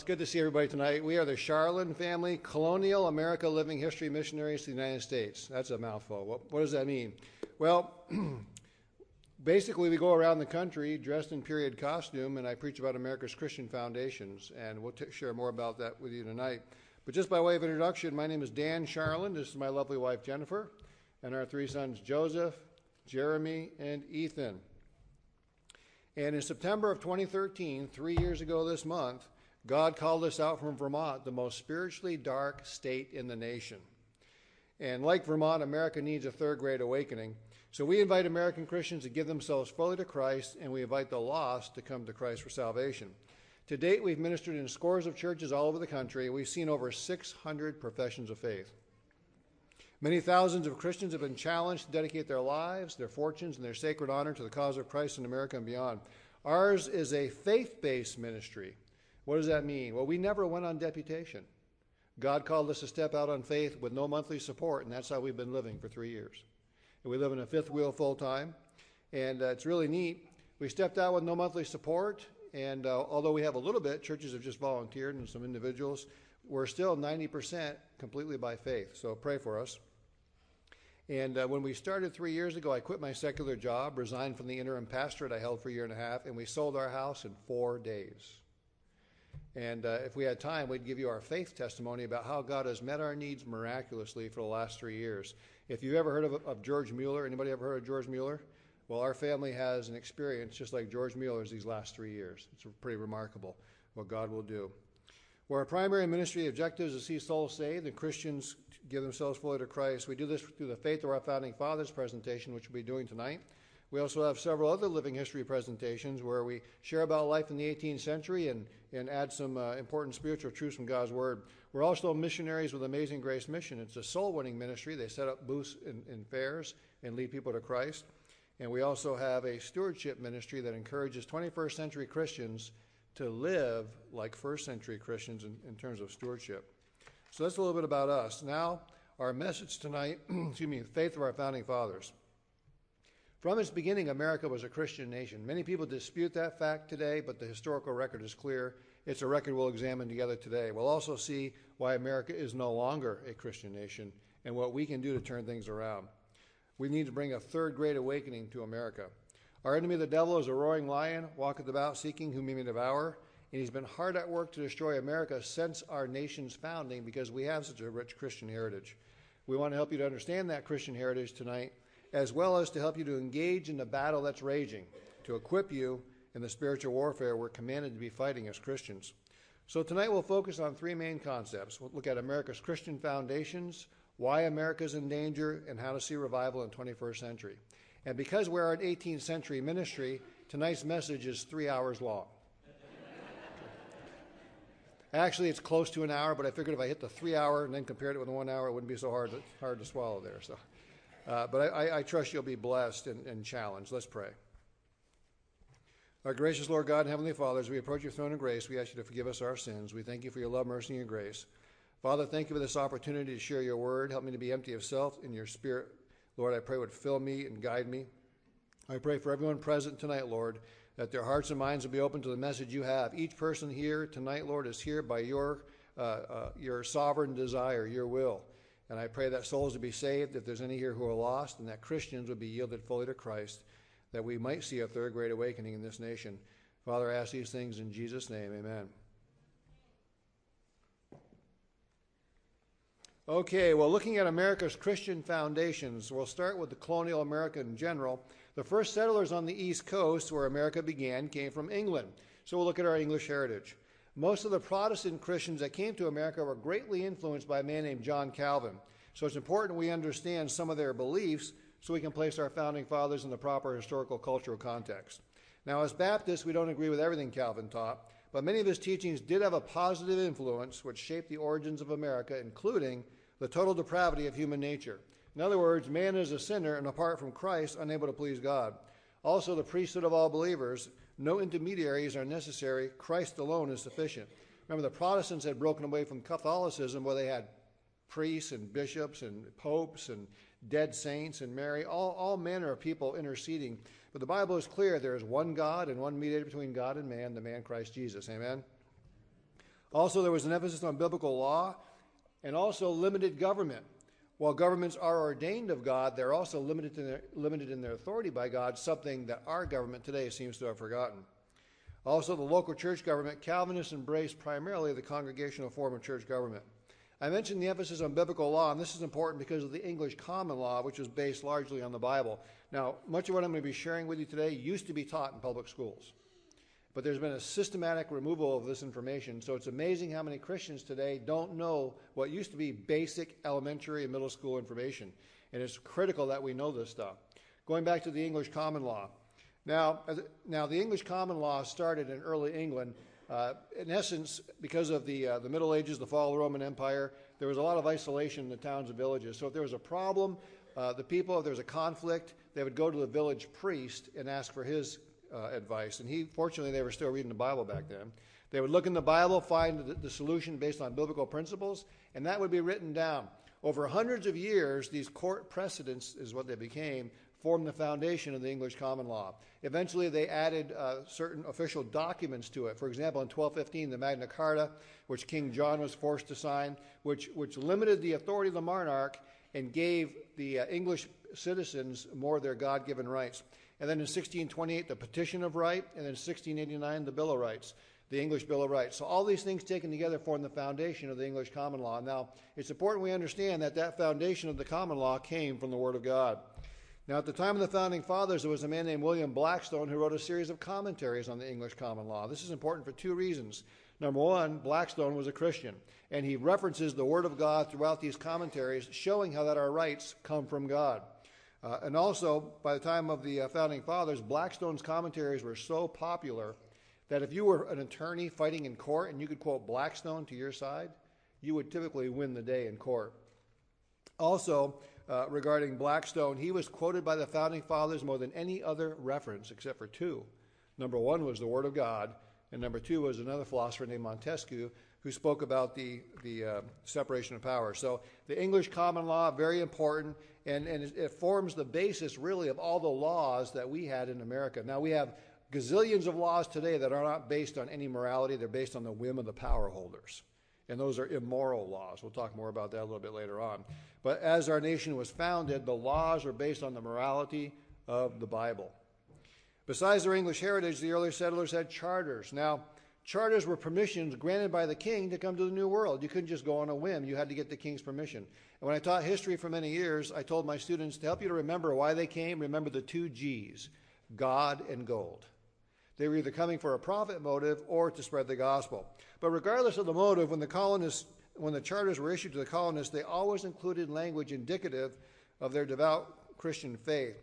it's good to see everybody tonight. We are the Charlin family, Colonial America Living History Missionaries to the United States. That's a mouthful. What, what does that mean? Well, basically, we go around the country dressed in period costume, and I preach about America's Christian foundations, and we'll t- share more about that with you tonight. But just by way of introduction, my name is Dan Charlin. This is my lovely wife, Jennifer, and our three sons, Joseph, Jeremy, and Ethan. And in September of 2013, three years ago this month, God called us out from Vermont, the most spiritually dark state in the nation. And like Vermont, America needs a third great awakening. So we invite American Christians to give themselves fully to Christ, and we invite the lost to come to Christ for salvation. To date, we've ministered in scores of churches all over the country. We've seen over 600 professions of faith. Many thousands of Christians have been challenged to dedicate their lives, their fortunes, and their sacred honor to the cause of Christ in America and beyond. Ours is a faith based ministry. What does that mean? Well, we never went on deputation. God called us to step out on faith with no monthly support, and that's how we've been living for three years. And we live in a fifth wheel full time, and uh, it's really neat. We stepped out with no monthly support, and uh, although we have a little bit, churches have just volunteered and some individuals, we're still 90% completely by faith. So pray for us. And uh, when we started three years ago, I quit my secular job, resigned from the interim pastorate I held for a year and a half, and we sold our house in four days. And uh, if we had time, we'd give you our faith testimony about how God has met our needs miraculously for the last three years. If you've ever heard of, of George Mueller, anybody ever heard of George Mueller? Well, our family has an experience just like George Mueller's these last three years. It's pretty remarkable what God will do. Where our primary ministry objective is to see souls saved and Christians give themselves fully to Christ. We do this through the Faith of Our Founding Fathers presentation, which we'll be doing tonight. We also have several other living history presentations where we share about life in the 18th century and, and add some uh, important spiritual truths from God's Word. We're also missionaries with Amazing Grace Mission. It's a soul winning ministry. They set up booths in, in fairs and lead people to Christ. And we also have a stewardship ministry that encourages 21st century Christians to live like first century Christians in, in terms of stewardship. So that's a little bit about us. Now, our message tonight, excuse me, faith of our founding fathers. From its beginning, America was a Christian nation. Many people dispute that fact today, but the historical record is clear. It's a record we'll examine together today. We'll also see why America is no longer a Christian nation and what we can do to turn things around. We need to bring a third great awakening to America. Our enemy, the devil, is a roaring lion, walketh about seeking whom he may devour. And he's been hard at work to destroy America since our nation's founding because we have such a rich Christian heritage. We want to help you to understand that Christian heritage tonight as well as to help you to engage in the battle that's raging, to equip you in the spiritual warfare we're commanded to be fighting as Christians. So tonight we'll focus on three main concepts. We'll look at America's Christian foundations, why America's in danger, and how to see revival in the 21st century. And because we're an 18th century ministry, tonight's message is three hours long. Actually, it's close to an hour, but I figured if I hit the three hour and then compared it with the one hour, it wouldn't be so hard to, hard to swallow there. So. Uh, but I, I, trust you'll be blessed and, and challenged. Let's pray. Our gracious Lord God and Heavenly Father, as we approach your throne of grace, we ask you to forgive us our sins. We thank you for your love, mercy, and your grace. Father, thank you for this opportunity to share your word. Help me to be empty of self in your spirit. Lord, I pray would fill me and guide me. I pray for everyone present tonight, Lord, that their hearts and minds will be open to the message you have. Each person here tonight, Lord, is here by your, uh, uh, your sovereign desire, your will. And I pray that souls would be saved, if there's any here who are lost, and that Christians would be yielded fully to Christ, that we might see a third great awakening in this nation. Father, I ask these things in Jesus' name. Amen. Okay, well, looking at America's Christian foundations, we'll start with the colonial America in general. The first settlers on the East Coast, where America began, came from England. So we'll look at our English heritage. Most of the Protestant Christians that came to America were greatly influenced by a man named John Calvin. So it's important we understand some of their beliefs so we can place our founding fathers in the proper historical cultural context. Now, as Baptists, we don't agree with everything Calvin taught, but many of his teachings did have a positive influence which shaped the origins of America, including the total depravity of human nature. In other words, man is a sinner and apart from Christ, unable to please God. Also, the priesthood of all believers no intermediaries are necessary. Christ alone is sufficient. Remember, the Protestants had broken away from Catholicism where they had priests and bishops and popes and dead saints and Mary, all, all manner of people interceding. But the Bible is clear there is one God and one mediator between God and man, the man Christ Jesus. Amen? Also, there was an emphasis on biblical law and also limited government. While governments are ordained of God, they're also limited in, their, limited in their authority by God, something that our government today seems to have forgotten. Also, the local church government, Calvinists embraced primarily the congregational form of church government. I mentioned the emphasis on biblical law, and this is important because of the English common law, which was based largely on the Bible. Now, much of what I'm going to be sharing with you today used to be taught in public schools. But there's been a systematic removal of this information, so it's amazing how many Christians today don't know what used to be basic elementary and middle school information. And it's critical that we know this stuff. Going back to the English common law. Now, now the English common law started in early England. Uh, in essence, because of the, uh, the Middle Ages, the fall of the Roman Empire, there was a lot of isolation in the towns and villages. So if there was a problem, uh, the people, if there was a conflict, they would go to the village priest and ask for his uh, advice. And he, fortunately, they were still reading the Bible back then. They would look in the Bible, find the, the solution based on biblical principles, and that would be written down. Over hundreds of years, these court precedents is what they became, formed the foundation of the English common law. Eventually, they added uh, certain official documents to it. For example, in 1215, the Magna Carta, which King John was forced to sign, which, which limited the authority of the monarch and gave the uh, English citizens more of their God given rights. And then in 1628, the Petition of Right, and then 1689, the Bill of Rights, the English Bill of Rights. So all these things taken together form the foundation of the English common law. Now, it's important we understand that that foundation of the common law came from the Word of God. Now, at the time of the founding fathers, there was a man named William Blackstone who wrote a series of commentaries on the English common law. This is important for two reasons. Number one, Blackstone was a Christian, and he references the Word of God throughout these commentaries, showing how that our rights come from God. Uh, and also, by the time of the uh, founding fathers, Blackstone's commentaries were so popular that if you were an attorney fighting in court and you could quote Blackstone to your side, you would typically win the day in court. Also, uh, regarding Blackstone, he was quoted by the founding fathers more than any other reference except for two. Number one was the Word of God, and number two was another philosopher named Montesquieu who spoke about the, the uh, separation of powers. So the English common law, very important, and, and it forms the basis really of all the laws that we had in America. Now we have gazillions of laws today that are not based on any morality, they're based on the whim of the power holders. And those are immoral laws. We'll talk more about that a little bit later on. But as our nation was founded, the laws are based on the morality of the Bible. Besides their English heritage, the early settlers had charters. Now, Charters were permissions granted by the king to come to the New World. You couldn't just go on a whim, you had to get the king's permission. And when I taught history for many years, I told my students to help you to remember why they came, remember the two G's God and gold. They were either coming for a profit motive or to spread the gospel. But regardless of the motive, when the colonists when the charters were issued to the colonists, they always included language indicative of their devout Christian faith.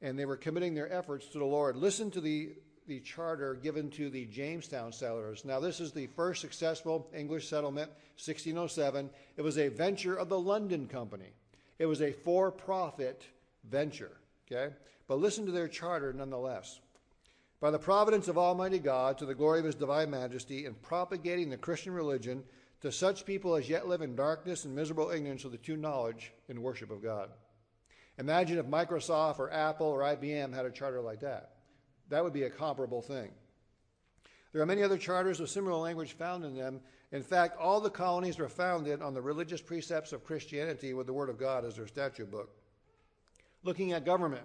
And they were committing their efforts to the Lord. Listen to the the charter given to the Jamestown settlers. Now, this is the first successful English settlement, 1607. It was a venture of the London Company. It was a for profit venture, okay? But listen to their charter nonetheless. By the providence of Almighty God, to the glory of His divine majesty, in propagating the Christian religion to such people as yet live in darkness and miserable ignorance of the true knowledge and worship of God. Imagine if Microsoft or Apple or IBM had a charter like that. That would be a comparable thing. There are many other charters with similar language found in them. In fact, all the colonies were founded on the religious precepts of Christianity with the Word of God as their statute book. Looking at government,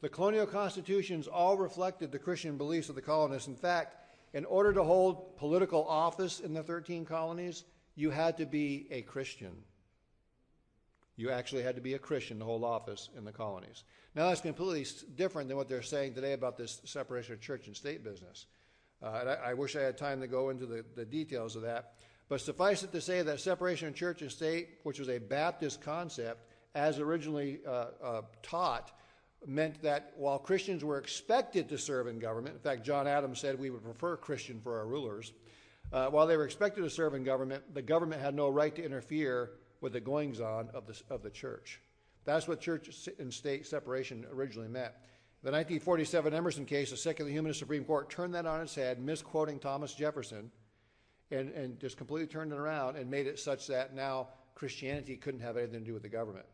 the colonial constitutions all reflected the Christian beliefs of the colonists. In fact, in order to hold political office in the 13 colonies, you had to be a Christian. You actually had to be a Christian to hold office in the colonies. Now, that's completely different than what they're saying today about this separation of church and state business. Uh, and I, I, wish I had time to go into the, the details of that. But suffice it to say that separation of church and state, which was a Baptist concept, as originally uh, uh, taught, meant that while Christians were expected to serve in government, in fact, John Adams said we would prefer Christian for our rulers, uh, while they were expected to serve in government, the government had no right to interfere with the goings on of the, of the church. That's what church and state separation originally meant. The 1947 Everson case, the Secular Humanist Supreme Court turned that on its head, misquoting Thomas Jefferson, and, and just completely turned it around and made it such that now Christianity couldn't have anything to do with the government.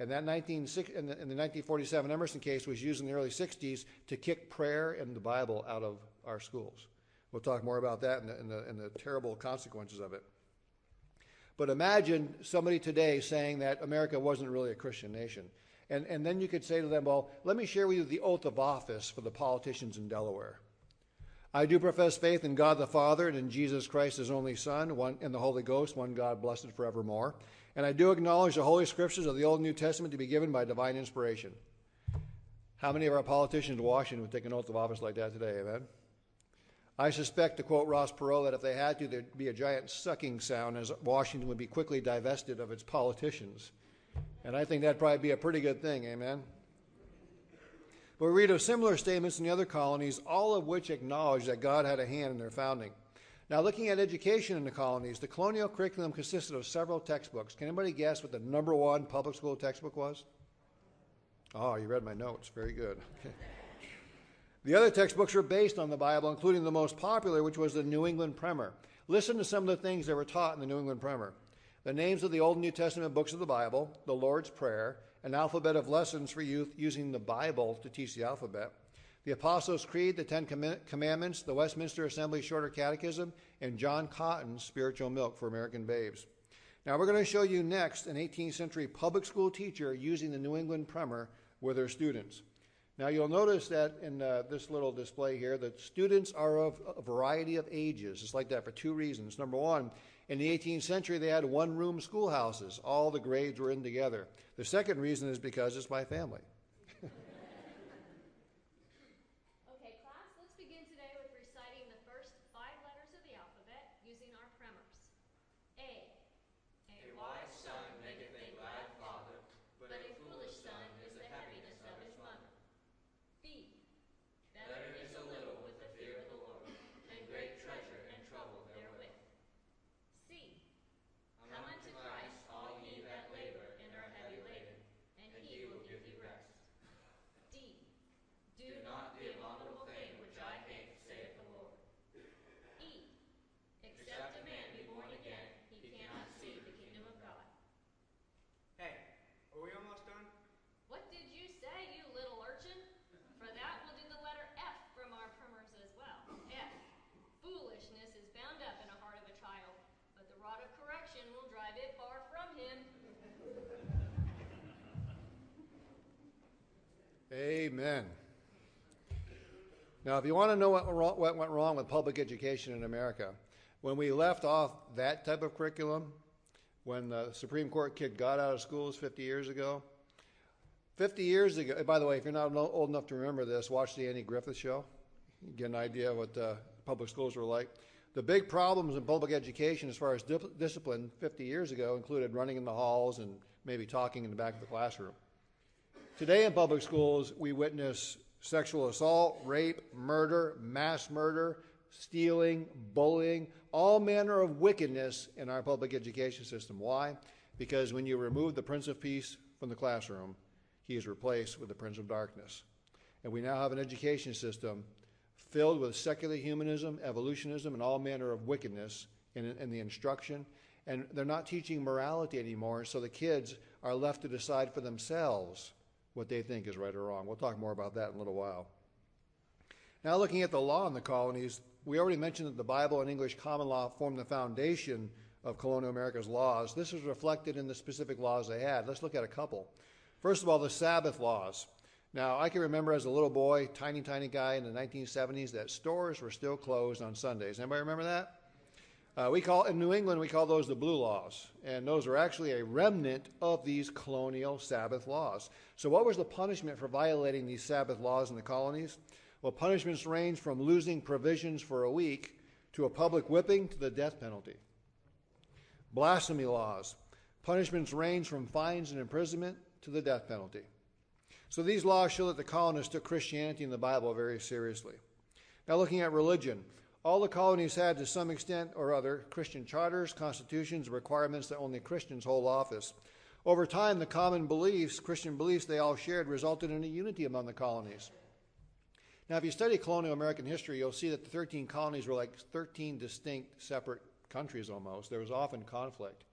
And that 19, in, the, in the 1947 Everson case was used in the early 60s to kick prayer and the Bible out of our schools. We'll talk more about that and the, and the, and the terrible consequences of it. But imagine somebody today saying that America wasn't really a Christian nation. And, and then you could say to them, well, let me share with you the oath of office for the politicians in Delaware. I do profess faith in God the Father and in Jesus Christ, his only Son, one in the Holy Ghost, one God blessed forevermore. And I do acknowledge the Holy Scriptures of the Old and New Testament to be given by divine inspiration. How many of our politicians in Washington would take an oath of office like that today? Amen. I suspect, to quote Ross Perot, that if they had to, there'd be a giant sucking sound as Washington would be quickly divested of its politicians. And I think that'd probably be a pretty good thing, amen? But we read of similar statements in the other colonies, all of which acknowledge that God had a hand in their founding. Now, looking at education in the colonies, the colonial curriculum consisted of several textbooks. Can anybody guess what the number one public school textbook was? Oh, you read my notes. Very good. The other textbooks were based on the Bible, including the most popular, which was the New England Primer. Listen to some of the things that were taught in the New England Primer the names of the Old and New Testament books of the Bible, the Lord's Prayer, an alphabet of lessons for youth using the Bible to teach the alphabet, the Apostles' Creed, the Ten Commandments, the Westminster Assembly Shorter Catechism, and John Cotton's Spiritual Milk for American Babes. Now, we're going to show you next an 18th century public school teacher using the New England Primer with her students. Now you'll notice that in uh, this little display here that students are of a variety of ages. It's like that for two reasons. Number one, in the 18th century they had one-room schoolhouses. All the grades were in together. The second reason is because it's my family. Amen. Now, if you want to know what, what went wrong with public education in America, when we left off that type of curriculum, when the Supreme Court kid got out of schools 50 years ago, 50 years ago, by the way, if you're not old enough to remember this, watch the Andy Griffith Show. You get an idea what uh, public schools were like. The big problems in public education as far as discipline 50 years ago included running in the halls and maybe talking in the back of the classroom. Today in public schools, we witness sexual assault, rape, murder, mass murder, stealing, bullying, all manner of wickedness in our public education system. Why? Because when you remove the Prince of Peace from the classroom, he is replaced with the Prince of Darkness. And we now have an education system filled with secular humanism, evolutionism, and all manner of wickedness in, in the instruction. And they're not teaching morality anymore, so the kids are left to decide for themselves what they think is right or wrong. We'll talk more about that in a little while. Now, looking at the law in the colonies, we already mentioned that the Bible and English common law formed the foundation of colonial America's laws. This is reflected in the specific laws they had. Let's look at a couple. First of all, the Sabbath laws. Now, I can remember as a little boy, tiny, tiny guy in the 1970s, that stores were still closed on Sundays. Anybody remember that? Uh, we call in New England we call those the blue laws, and those are actually a remnant of these colonial Sabbath laws. So, what was the punishment for violating these Sabbath laws in the colonies? Well, punishments range from losing provisions for a week to a public whipping to the death penalty. Blasphemy laws. Punishments range from fines and imprisonment to the death penalty. So these laws show that the colonists took Christianity and the Bible very seriously. Now, looking at religion, all the colonies had, to some extent or other, Christian charters, constitutions, requirements that only Christians hold office. Over time, the common beliefs, Christian beliefs they all shared, resulted in a unity among the colonies. Now, if you study colonial American history, you'll see that the 13 colonies were like 13 distinct, separate countries almost. There was often conflict.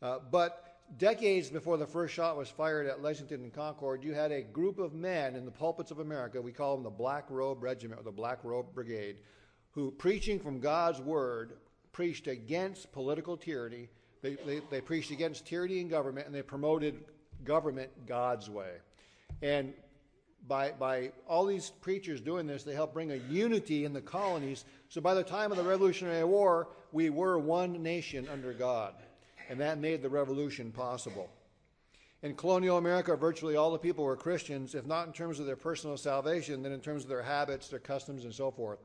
Uh, but decades before the first shot was fired at Lexington and Concord, you had a group of men in the pulpits of America, we call them the Black Robe Regiment or the Black Robe Brigade, who, preaching from God's word, preached against political tyranny. They, they, they preached against tyranny in government, and they promoted government God's way. And by, by all these preachers doing this, they helped bring a unity in the colonies. So by the time of the Revolutionary War, we were one nation under God. And that made the revolution possible. In colonial America, virtually all the people were Christians, if not in terms of their personal salvation, then in terms of their habits, their customs, and so forth.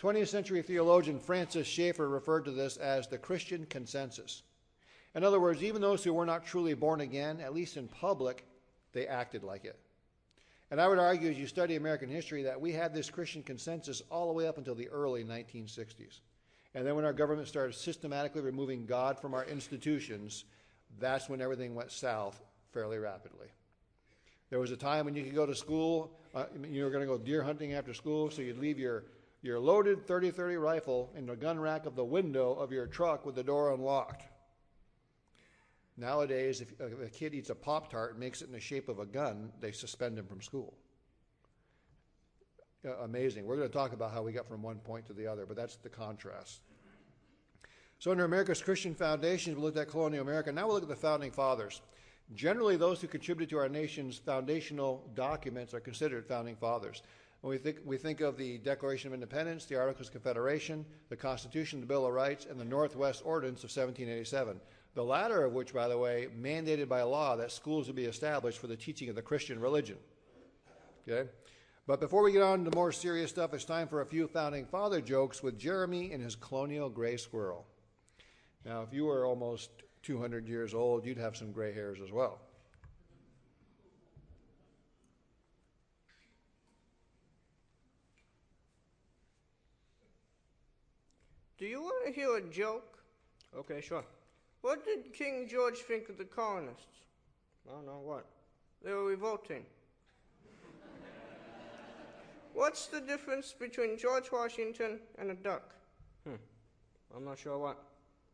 20th century theologian Francis Schaeffer referred to this as the Christian consensus. In other words, even those who were not truly born again, at least in public, they acted like it. And I would argue, as you study American history, that we had this Christian consensus all the way up until the early 1960s. And then when our government started systematically removing God from our institutions, that's when everything went south fairly rapidly. There was a time when you could go to school, uh, you were going to go deer hunting after school, so you'd leave your, your loaded 30 30 rifle in the gun rack of the window of your truck with the door unlocked. Nowadays, if a kid eats a Pop Tart and makes it in the shape of a gun, they suspend him from school. Uh, amazing. We're going to talk about how we got from one point to the other, but that's the contrast. So, under America's Christian foundations, we looked at colonial America. Now we'll look at the founding fathers. Generally, those who contributed to our nation's foundational documents are considered founding fathers. When we think, we think of the Declaration of Independence, the Articles of Confederation, the Constitution, the Bill of Rights, and the Northwest Ordinance of 1787. The latter of which, by the way, mandated by law that schools would be established for the teaching of the Christian religion. Okay? But before we get on to more serious stuff, it's time for a few founding father jokes with Jeremy and his colonial gray squirrel. Now, if you were almost 200 years old, you'd have some gray hairs as well. Do you want to hear a joke? Okay, sure. What did King George think of the colonists? I don't know what. They were revolting. What's the difference between George Washington and a duck? Hmm. I'm not sure what.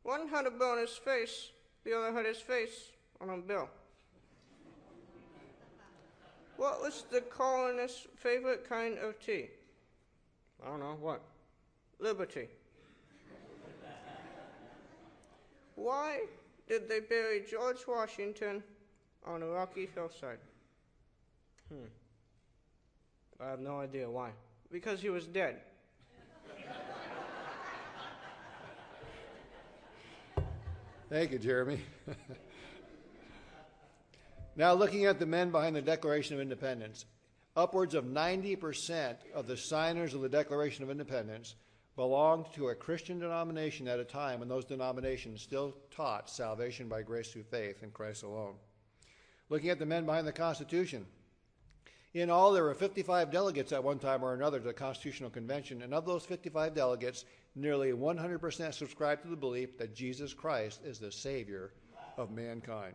One had a bill on his face, the other had his face on a bill. What was the colonists' favorite kind of tea? I don't know what. Liberty. Why did they bury George Washington on a rocky hillside? Hmm. I have no idea why. Because he was dead. Thank you, Jeremy. now, looking at the men behind the Declaration of Independence, upwards of 90% of the signers of the Declaration of Independence belonged to a Christian denomination at a time when those denominations still taught salvation by grace through faith in Christ alone. Looking at the men behind the Constitution, in all, there were 55 delegates at one time or another to the Constitutional Convention, and of those 55 delegates, nearly 100% subscribed to the belief that Jesus Christ is the Savior of mankind.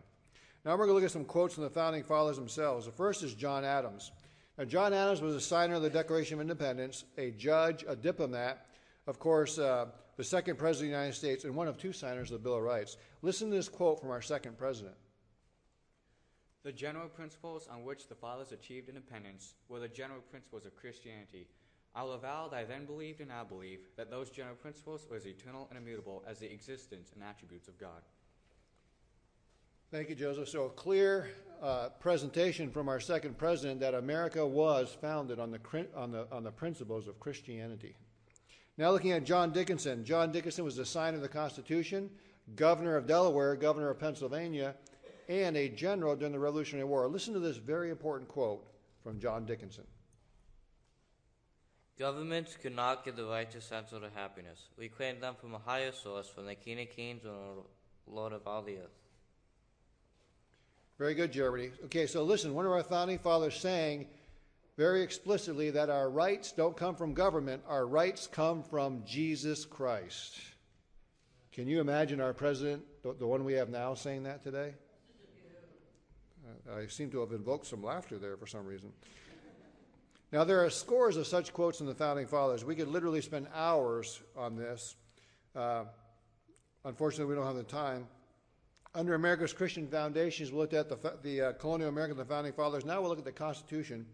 Now, we're going to look at some quotes from the founding fathers themselves. The first is John Adams. Now, John Adams was a signer of the Declaration of Independence, a judge, a diplomat, of course, uh, the second president of the United States, and one of two signers of the Bill of Rights. Listen to this quote from our second president. The general principles on which the fathers achieved independence were the general principles of Christianity. I will avow that I then believed and now believe that those general principles were as eternal and immutable as the existence and attributes of God. Thank you, Joseph. So, a clear uh, presentation from our second president that America was founded on the, on, the, on the principles of Christianity. Now, looking at John Dickinson. John Dickinson was the signer of the Constitution, governor of Delaware, governor of Pennsylvania, and a general during the Revolutionary War. Listen to this very important quote from John Dickinson. Governments could not give the righteous sense of happiness. We claim them from a higher source, from the King of Kings and the Lord of all the earth. Very good, Jeremy. Okay, so listen, one of our founding fathers saying very explicitly that our rights don't come from government, our rights come from Jesus Christ. Can you imagine our president, the, one we have now, saying that today? I seem to have invoked some laughter there for some reason. Now, there are scores of such quotes in the Founding Fathers. We could literally spend hours on this. Uh, unfortunately, we don't have the time. Under America's Christian foundations, we looked at the, the uh, colonial America, the Founding Fathers. Now we'll look at the Constitution.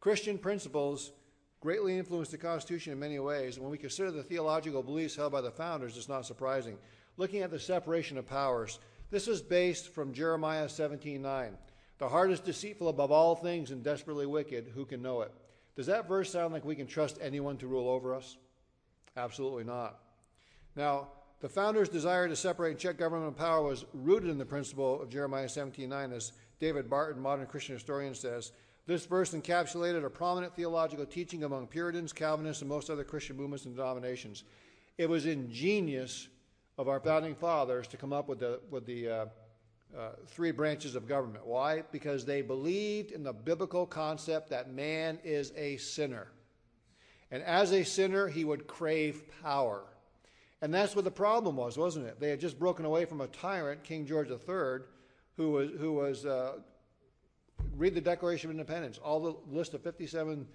Christian principles greatly influenced the Constitution in many ways. And when we consider the theological beliefs held by the founders, it's not surprising. Looking at the separation of powers, this is based from Jeremiah 17:9. The heart is deceitful above all things and desperately wicked. Who can know it? Does that verse sound like we can trust anyone to rule over us? Absolutely not. Now, the founders' desire to separate and check government power was rooted in the principle of Jeremiah 17:9, as David Barton, modern Christian historian, says. This verse encapsulated a prominent theological teaching among Puritans, Calvinists, and most other Christian movements and denominations. It was ingenious of our founding fathers to come up with the, with the uh, uh, three branches of government. Why? Because they believed in the biblical concept that man is a sinner. And as a sinner, he would crave power. And that's what the problem was, wasn't it? They had just broken away from a tyrant, King George III, who was, who was uh, read the Declaration of Independence, all the list of 57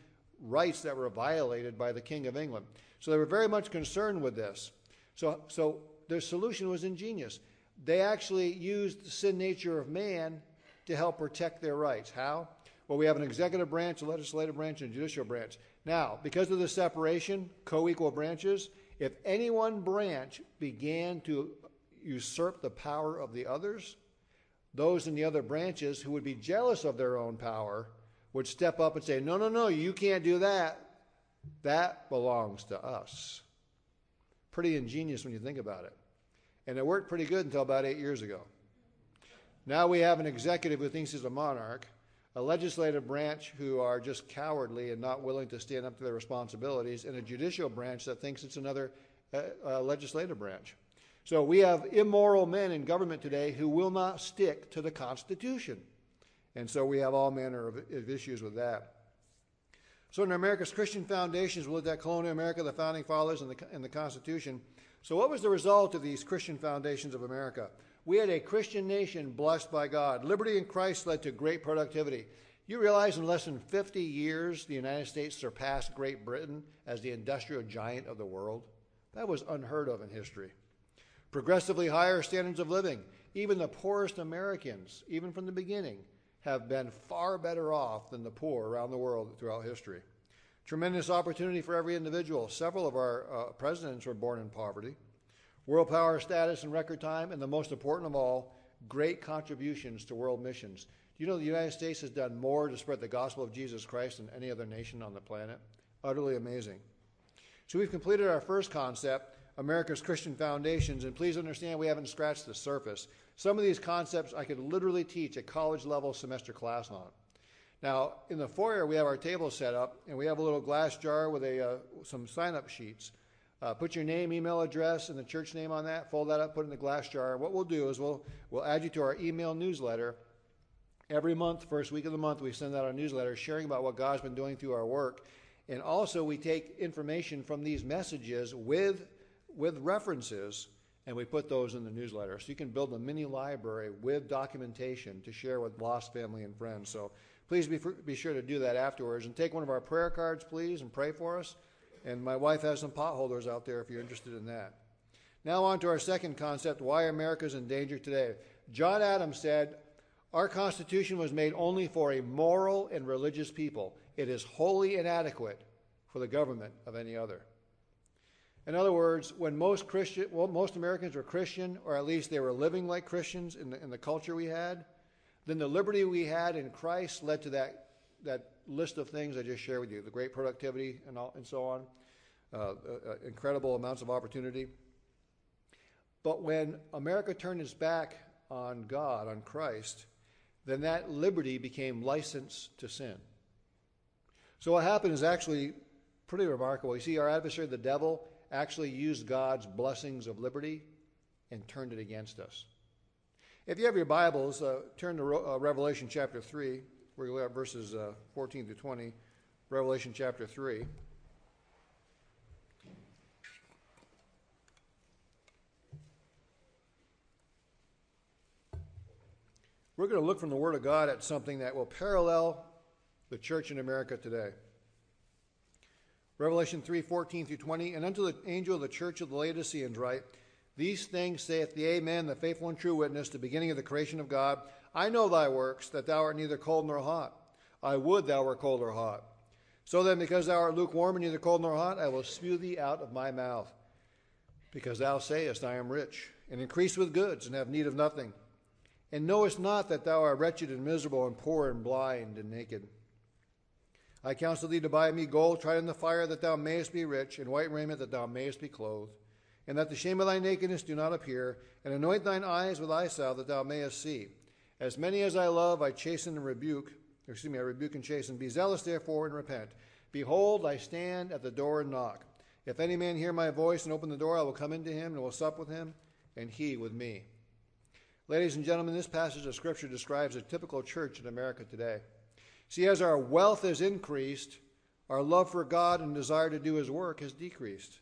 rights that were violated by the King of England. So they were very much concerned with this. So, so their solution was ingenious. They actually used the sin nature of man to help protect their rights. How? Well, we have an executive branch, a legislative branch, and a judicial branch. Now, because of the separation, co equal branches, if any one branch began to usurp the power of the others, those in the other branches who would be jealous of their own power would step up and say, No, no, no, you can't do that. That belongs to us. Pretty ingenious when you think about it. And it worked pretty good until about eight years ago. Now we have an executive who thinks he's a monarch, a legislative branch who are just cowardly and not willing to stand up to their responsibilities, and a judicial branch that thinks it's another uh, uh, legislative branch. So we have immoral men in government today who will not stick to the Constitution. And so we have all manner of, of issues with that. So in America's Christian foundations, we looked at colonial America, the founding fathers, and the, and the Constitution. So what was the result of these Christian foundations of America? We had a Christian nation blessed by God. Liberty in Christ led to great productivity. You realize in less than 50 years, the United States surpassed Great Britain as the industrial giant of the world? That was unheard of in history progressively higher standards of living. Even the poorest Americans, even from the beginning, have been far better off than the poor around the world throughout history. Tremendous opportunity for every individual. Several of our uh, presidents were born in poverty. World power status in record time, and the most important of all, great contributions to world missions. Do you know the United States has done more to spread the gospel of Jesus Christ than any other nation on the planet? Utterly amazing. So we've completed our first concept America's Christian foundations, and please understand we haven't scratched the surface. Some of these concepts I could literally teach a college level semester class on. Now, in the foyer, we have our table set up, and we have a little glass jar with a, uh, some sign up sheets. Uh, put your name, email address, and the church name on that, fold that up, put it in the glass jar. What we'll do is we'll, we'll add you to our email newsletter. Every month, first week of the month, we send out our newsletter sharing about what God's been doing through our work. And also, we take information from these messages with with references, and we put those in the newsletter. So you can build a mini library with documentation to share with lost family and friends. So please be, be sure to do that afterwards. And take one of our prayer cards, please, and pray for us. And my wife has some potholders out there if you're interested in that. Now, on to our second concept why America is in danger today. John Adams said, Our Constitution was made only for a moral and religious people. It is wholly inadequate for the government of any other. In other words, when most Christian, well, most Americans were Christian, or at least they were living like Christians in the, in the culture we had, then the liberty we had in Christ led to that, that list of things I just shared with you the great productivity and, all, and so on, uh, uh, uh incredible amounts of opportunity. But when America turned its back on God, on Christ, then that liberty became license to sin. So what happened is actually pretty remarkable. You see, our adversary, the devil, actually used God's blessings of liberty and turned it against us. If you have your Bibles, uh, turn to uh, Revelation chapter 3. We're going to look at verses uh, 14 to 20. Revelation chapter 3. We're going to look from the Word of God at something that will parallel the church in America today. Revelation 3 14 through 20. And unto the angel of the church of the Laodiceans write, These things saith the Amen, the faithful and true witness, the beginning of the creation of God. I know thy works, that thou art neither cold nor hot. I would thou were cold or hot. So then, because thou art lukewarm and neither cold nor hot, I will spew thee out of my mouth. Because thou sayest, I am rich, and increase with goods, and have need of nothing, and knowest not that thou art wretched and miserable, and poor and blind and naked. I counsel thee to buy me gold tried in the fire, that thou mayest be rich, and white raiment, that thou mayest be clothed, and that the shame of thy nakedness do not appear, and anoint thine eyes with eye salve, that thou mayest see. As many as I love, I chasten and rebuke excuse me, I rebuke and chasten. Be zealous, therefore, and repent. Behold, I stand at the door and knock. If any man hear my voice and open the door, I will come into him and will sup with him, and he with me. Ladies and gentlemen, this passage of Scripture describes a typical church in America today. See, as our wealth has increased, our love for God and desire to do His work has decreased.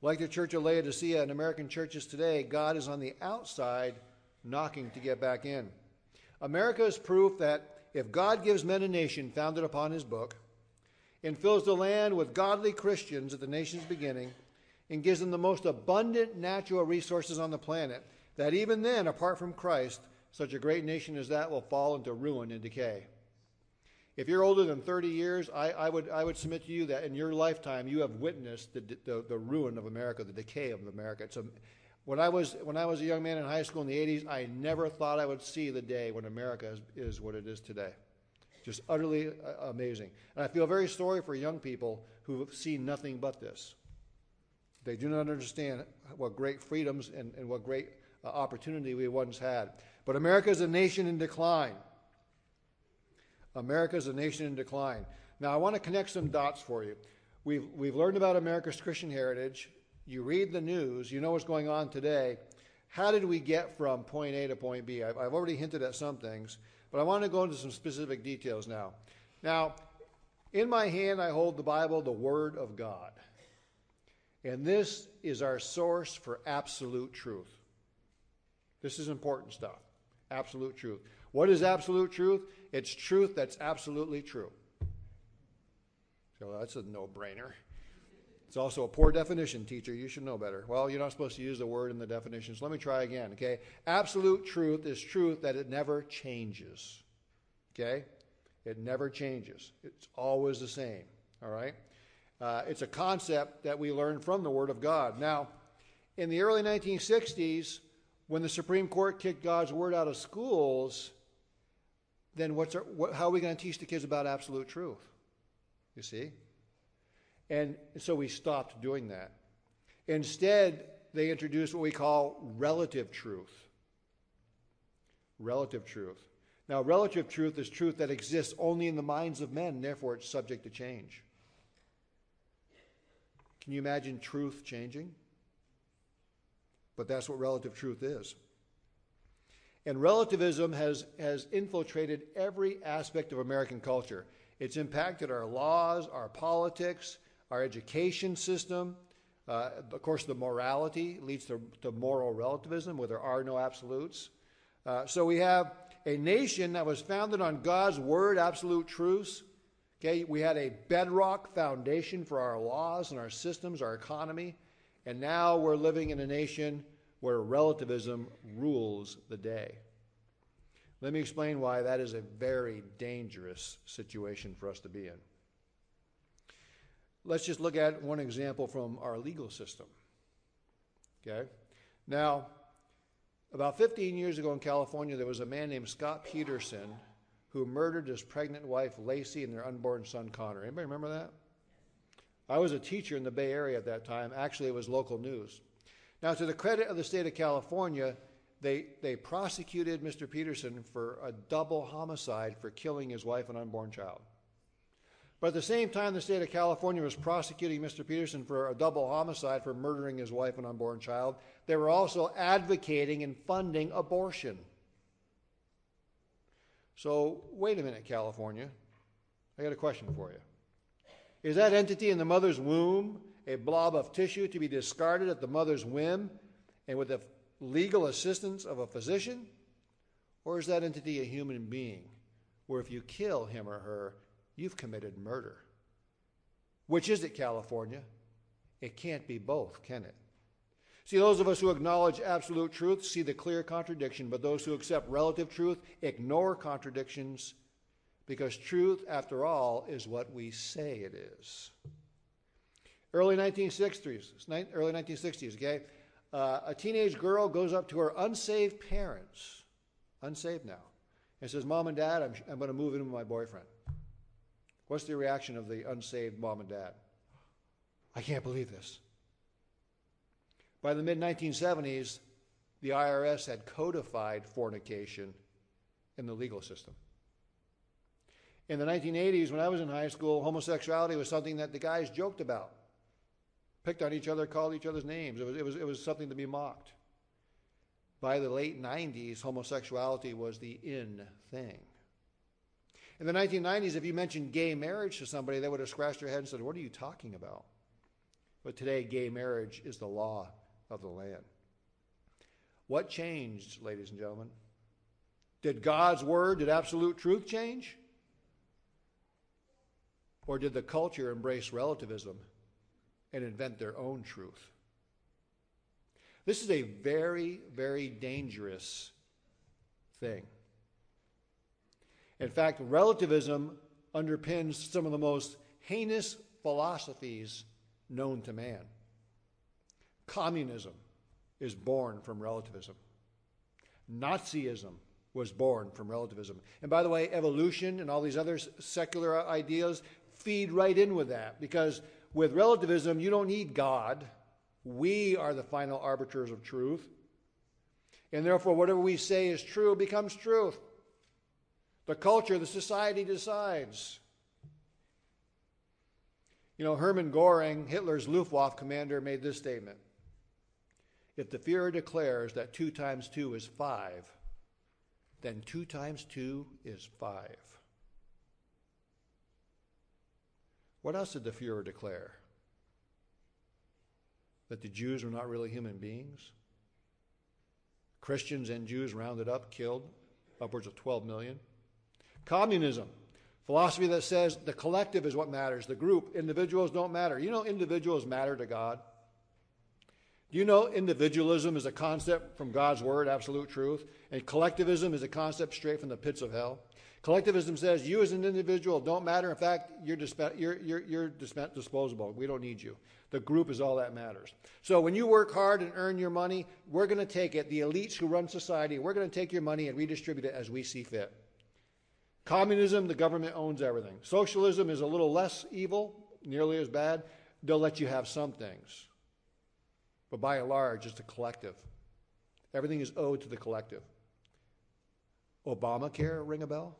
Like the Church of Laodicea and American churches today, God is on the outside knocking to get back in. America is proof that if God gives men a nation founded upon his book, and fills the land with godly Christians at the nation's beginning, and gives them the most abundant natural resources on the planet, that even then, apart from Christ, such a great nation as that will fall into ruin and decay. If you're older than 30 years, I, I, would, I would submit to you that in your lifetime you have witnessed the, the, the ruin of America, the decay of America. It's a, when I was when I was a young man in high school in the 80s, I never thought I would see the day when America is, is what it is today. Just utterly uh, amazing. And I feel very sorry for young people who have seen nothing but this. They do not understand what great freedoms and, and what great uh, opportunity we once had. But America is a nation in decline. America is a nation in decline. Now, I want to connect some dots for you. We've, we've learned about America's Christian heritage you read the news, you know what's going on today. How did we get from point A to point B? I've, I've already hinted at some things, but I want to go into some specific details now. Now, in my hand, I hold the Bible, the Word of God. And this is our source for absolute truth. This is important stuff. Absolute truth. What is absolute truth? It's truth that's absolutely true. So that's a no brainer. It's also a poor definition, teacher. You should know better. Well, you're not supposed to use the word in the definitions. Let me try again, okay? Absolute truth is truth that it never changes, okay? It never changes, it's always the same, all right? Uh, it's a concept that we learn from the Word of God. Now, in the early 1960s, when the Supreme Court kicked God's Word out of schools, then what's our, what, how are we going to teach the kids about absolute truth? You see? And so we stopped doing that. Instead, they introduced what we call relative truth. Relative truth. Now, relative truth is truth that exists only in the minds of men, therefore it's subject to change. Can you imagine truth changing? But that's what relative truth is. And relativism has, has infiltrated every aspect of American culture. It's impacted our laws, our politics, our education system. Uh, of course, the morality leads to, to, moral relativism, where there are no absolutes. Uh, so we have a nation that was founded on God's word, absolute truths. Okay, we had a bedrock foundation for our laws and our systems, our economy, and now we're living in a nation where relativism rules the day. Let me explain why that is a very dangerous situation for us to be in. Let's just look at one example from our legal system. Okay? Now, about 15 years ago in California, there was a man named Scott Peterson who murdered his pregnant wife, Laci, and their unborn son, Conner. Anybody remember that? I was a teacher in the Bay Area at that time. Actually, it was local news. Now, to the credit of the state of California, they, they prosecuted Mr. Peterson for a double homicide for killing his wife and unborn child. But at the same time, the state of California was prosecuting Mr. Peterson for a double homicide for murdering his wife and unborn child. They were also advocating and funding abortion. So, wait a minute, California. I got a question for you. Is that entity in the mother's womb a blob of tissue to be discarded at the mother's whim and with the legal assistance of a physician? Or is that entity a human being where if you kill him or her, you've committed murder. Which is it, California? It can't be both, can it? See, those of us who acknowledge absolute truth see the clear contradiction, but those who accept relative truth ignore contradictions because truth, after all, is what we say it is. Early 1960s, early 1960s, okay? Uh, a teenage girl goes up to her unsaved parents, unsaved now, and says, Mom and Dad, I'm, I'm going to move in with my boyfriend. What's the reaction of the unsaved mom and dad? I can't believe this. By the mid 1970s, the IRS had codified fornication in the legal system. In the 1980s, when I was in high school, homosexuality was something that the guys joked about, picked on each other, called each other's names. It was, it was, it was something to be mocked. By the late 90s, homosexuality was the in thing. In the 1990s, if you mentioned gay marriage to somebody, they would have scratched their head and said, What are you talking about? But today, gay marriage is the law of the land. What changed, ladies and gentlemen? Did God's word, did absolute truth change? Or did the culture embrace relativism and invent their own truth? This is a very, very dangerous thing. In fact, relativism underpins some of the most heinous philosophies known to man. Communism is born from relativism. Nazism was born from relativism. And by the way, evolution and all these other secular ideas feed right in with that because with relativism, you don't need God. We are the final arbiters of truth. And therefore, whatever we say is true becomes truth. The culture, the society decides. You know, Hermann Goring, Hitler's Luftwaffe commander, made this statement If the Fuhrer declares that two times two is five, then two times two is five. What else did the Fuhrer declare? That the Jews were not really human beings? Christians and Jews rounded up, killed upwards of 12 million. Communism, philosophy that says the collective is what matters, the group, individuals don't matter. You know, individuals matter to God. Do you know individualism is a concept from God's word, absolute truth, and collectivism is a concept straight from the pits of hell? Collectivism says you as an individual don't matter. In fact, you're, disp- you're, you're, you're disposable. We don't need you. The group is all that matters. So when you work hard and earn your money, we're going to take it, the elites who run society, we're going to take your money and redistribute it as we see fit. Communism, the government owns everything. Socialism is a little less evil, nearly as bad. They'll let you have some things. But by and large, it's a collective. Everything is owed to the collective. Obamacare, ring a bell?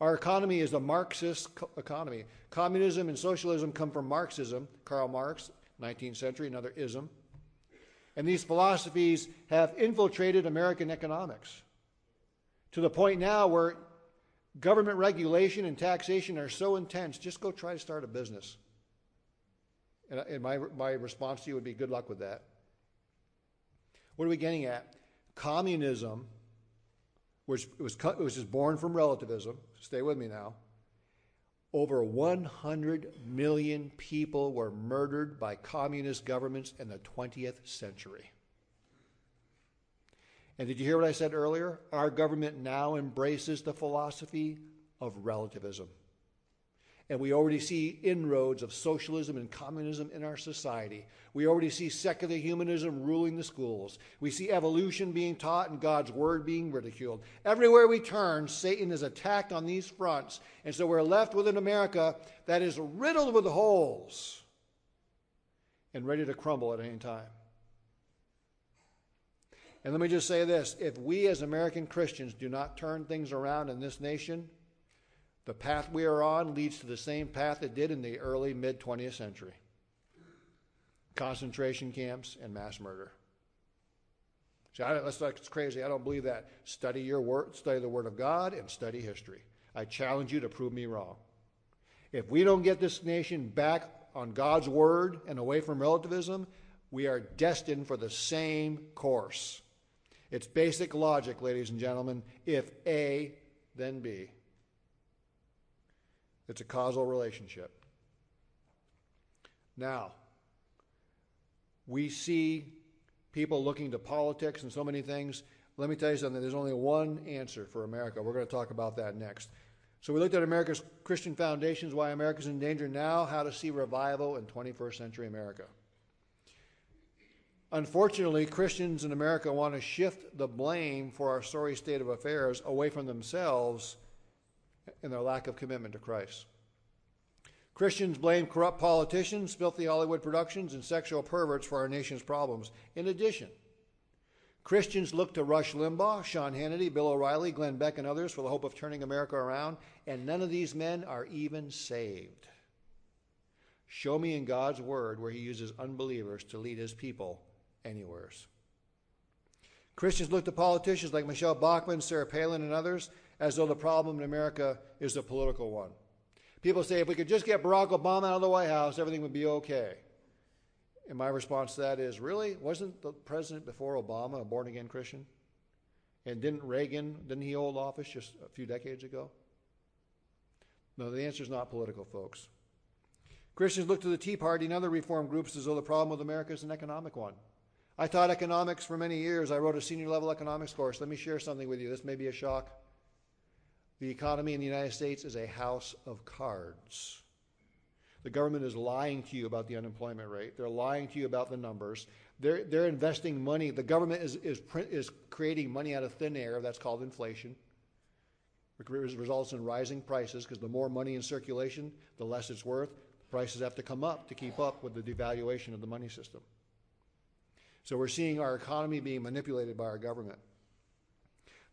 Our economy is a Marxist co- economy. Communism and socialism come from Marxism, Karl Marx, 19th century, another ism. And these philosophies have infiltrated American economics to the point now where government regulation and taxation are so intense, just go try to start a business. And, and my, my response to you would be good luck with that. What are we getting at? Communism, which was, which is born from relativism, stay with me now. Over 100 million people were murdered by communist governments in the 20th century. And did you hear what I said earlier? Our government now embraces the philosophy of relativism. And we already see inroads of socialism and communism in our society. We already see secular humanism ruling the schools. We see evolution being taught and God's word being ridiculed. Everywhere we turn, Satan is attacked on these fronts. And so we're left with an America that is riddled with holes and ready to crumble at any time. And let me just say this if we as American Christians do not turn things around in this nation, the path we are on leads to the same path it did in the early mid 20th century concentration camps and mass murder. See, I, that's, that's crazy. I don't believe that. Study your word, study the Word of God, and study history. I challenge you to prove me wrong. If we don't get this nation back on God's Word and away from relativism, we are destined for the same course. It's basic logic, ladies and gentlemen. If A, then B. It's a causal relationship. Now, we see people looking to politics and so many things. Let me tell you something. There's only one answer for America. We're going to talk about that next. So we looked at America's Christian foundations, why America's in danger now, how to see revival in 21st century America. Unfortunately, Christians in America want to shift the blame for our sorry state of affairs away from themselves and their lack of commitment to Christ. Christians blame corrupt politicians, filthy Hollywood productions, and sexual perverts for our nation's problems. In addition, Christians look to Rush Limbaugh, Sean Hannity, Bill O'Reilly, Glenn Beck, and others for the hope of turning America around, and none of these men are even saved. Show me in God's Word where He uses unbelievers to lead His people anywheres. Christians look to politicians like Michelle Bachmann, Sarah Palin, and others as though the problem in America is a political one. People say if we could just get Barack Obama out of the White House, everything would be okay. And my response to that is really? Wasn't the president before Obama a born again Christian? And didn't Reagan, didn't he hold office just a few decades ago? No, the answer is not political, folks. Christians look to the Tea Party and other reform groups as though the problem with America is an economic one. I taught economics for many years. I wrote a senior level economics course. Let me share something with you. This may be a shock. The economy in the United States is a house of cards. The government is lying to you about the unemployment rate. They're lying to you about the numbers. They're, they're investing money. The government is, is, is creating money out of thin air. That's called inflation. It results in rising prices because the more money in circulation, the less it's worth. Prices have to come up to keep up with the devaluation of the money system. So we're seeing our economy being manipulated by our government.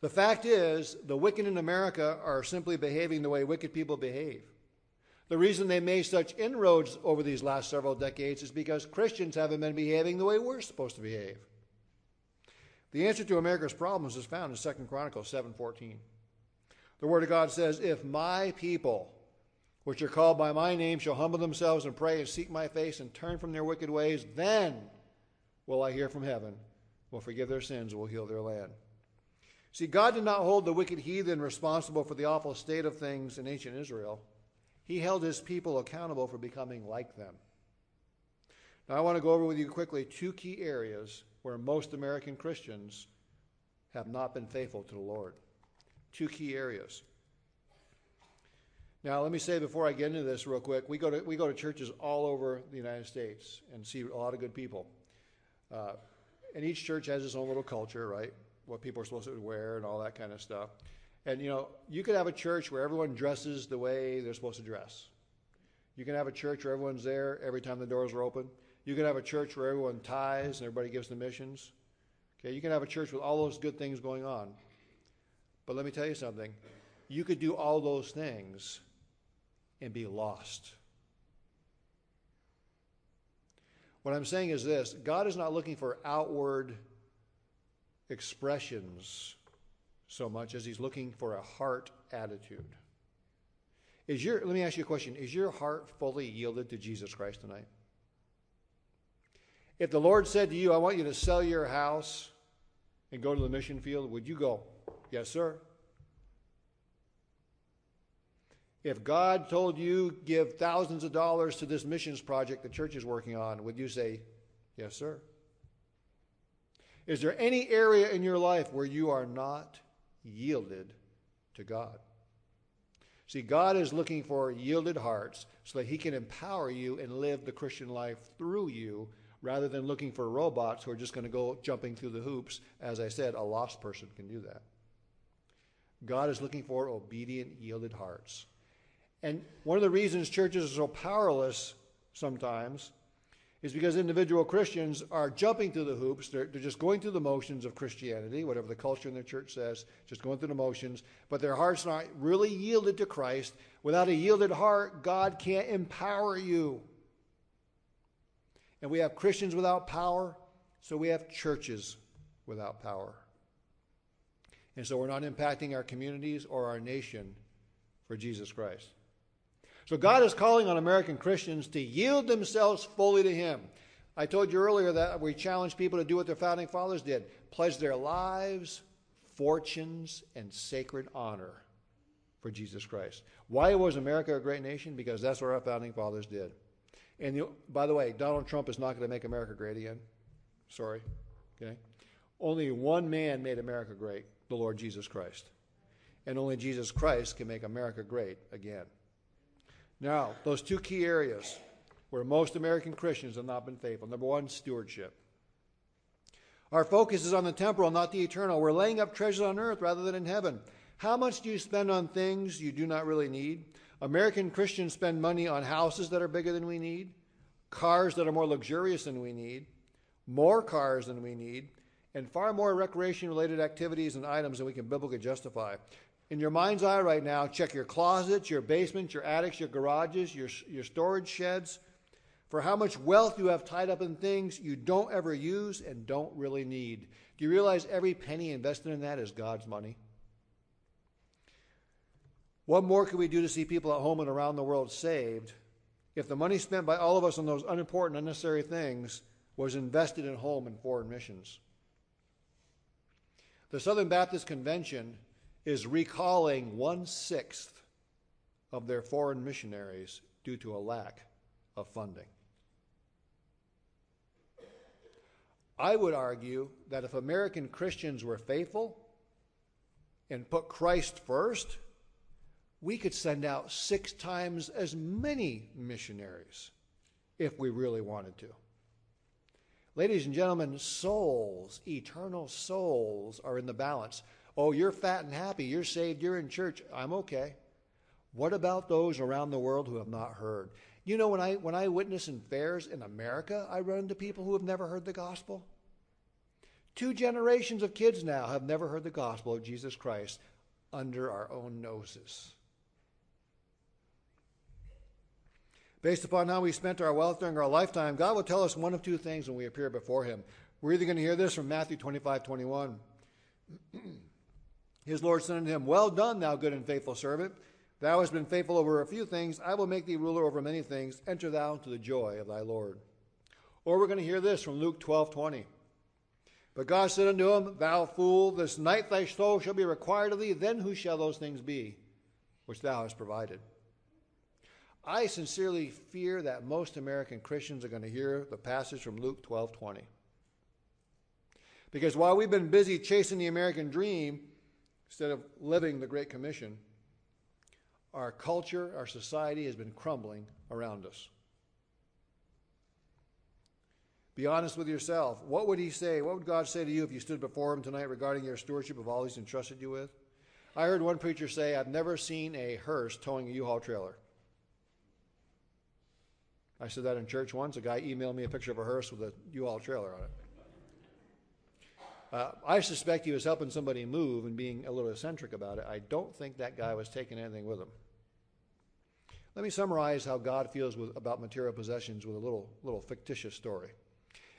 The fact is, the wicked in America are simply behaving the way wicked people behave. The reason they made such inroads over these last several decades is because Christians haven't been behaving the way we're supposed to behave. The answer to America's problems is found in 2 Chronicles 7:14. The word of God says, "If my people, which are called by my name, shall humble themselves and pray and seek my face and turn from their wicked ways, then will I hear from heaven, will forgive their sins, will heal their land. See, God did not hold the wicked heathen responsible for the awful state of things in ancient Israel. He held his people accountable for becoming like them. Now, I want to go over with you quickly two key areas where most American Christians have not been faithful to the Lord. Two key areas. Now, let me say before I get into this real quick, we go to, we go to churches all over the United States and see a lot of good people. Uh, and each church has its own little culture, right? What people are supposed to wear and all that kind of stuff. And you know, you could have a church where everyone dresses the way they're supposed to dress. You can have a church where everyone's there every time the doors are open. You can have a church where everyone tithes and everybody gives the missions. Okay, you can have a church with all those good things going on. But let me tell you something. You could do all those things and be lost. What I'm saying is this God is not looking for outward expressions so much as He's looking for a heart attitude. Is your, let me ask you a question. Is your heart fully yielded to Jesus Christ tonight? If the Lord said to you, I want you to sell your house and go to the mission field, would you go? Yes, sir. If God told you give thousands of dollars to this missions project the church is working on, would you say, Yes, sir? Is there any area in your life where you are not yielded to God? See, God is looking for yielded hearts so that He can empower you and live the Christian life through you rather than looking for robots who are just going to go jumping through the hoops. As I said, a lost person can do that. God is looking for obedient, yielded hearts. And one of the reasons churches are so powerless sometimes is because individual Christians are jumping through the hoops. They're, they're, just going through the motions of Christianity, whatever the culture in their church says, just going through the motions, but their heart's are not really yielded to Christ. Without a yielded heart, God can't empower you. And we have Christians without power, so we have churches without power. And so we're not impacting our communities or our nation for Jesus Christ. So God is calling on American Christians to yield themselves fully to Him. I told you earlier that we challenge people to do what their founding fathers did pledge their lives, fortunes, and sacred honor for Jesus Christ. Why was America a great nation? Because that's what our founding fathers did. And you, by the way, Donald Trump is not going to make America great again. Sorry. Okay? Only one man made America great, the Lord Jesus Christ. And only Jesus Christ can make America great again. Now, those two key areas where most American Christians have not been faithful. Number one, stewardship. Our focus is on the temporal, not the eternal. We're laying up treasures on earth rather than in heaven. How much do you spend on things you do not really need? American Christians spend money on houses that are bigger than we need, cars that are more luxurious than we need, more cars than we need, and far more recreation related activities and items than we can biblically justify. In your mind's eye right now, check your closets, your basements, your attics, your garages, your, your storage sheds for how much wealth you have tied up in things you don't ever use and don't really need. Do you realize every penny invested in that is God's money? What more could we do to see people at home and around the world saved if the money spent by all of us on those unimportant, unnecessary things was invested in home and foreign missions? The Southern Baptist Convention is recalling one sixth of their foreign missionaries due to a lack of funding. I would argue that if American Christians were faithful and put Christ first, we could send out six times as many missionaries if we really wanted to. Ladies and gentlemen, souls, eternal souls, are in the balance. Oh, you're fat and happy, you're saved, you're in church, I'm okay. What about those around the world who have not heard? You know, when I, when I witness in fairs in America, I run into people who have never heard the gospel. Two generations of kids now have never heard the gospel of Jesus Christ under our own noses. Based upon how we spent our wealth during our lifetime, God will tell us one of two things when we appear before Him. We're either going to hear this from Matthew 25 21. His Lord said unto him, Well done, thou good and faithful servant. Thou hast been faithful over a few things. I will make thee ruler over many things. Enter thou into the joy of thy Lord. Or we're going to hear this from Luke 12 20. But God said unto him, Thou fool, this night thy soul shall be required of thee. Then who shall those things be which thou hast provided? I sincerely fear that most American Christians are going to hear the passage from Luke 12 20. Because while we've been busy chasing the American dream instead of living the Great Commission, our culture, our society has been crumbling around us. Be honest with yourself. What would he say? What would God say to you if you stood before him tonight regarding your stewardship of all he's entrusted you with? I heard one preacher say, I've never seen a hearse towing a U-Haul trailer. I said that in church once. A guy emailed me a picture of a hearse with a U-Haul trailer on it. Uh, I suspect he was helping somebody move and being a little eccentric about it. I don't think that guy was taking anything with him. Let me summarize how God feels with, about material possessions with a little, little fictitious story.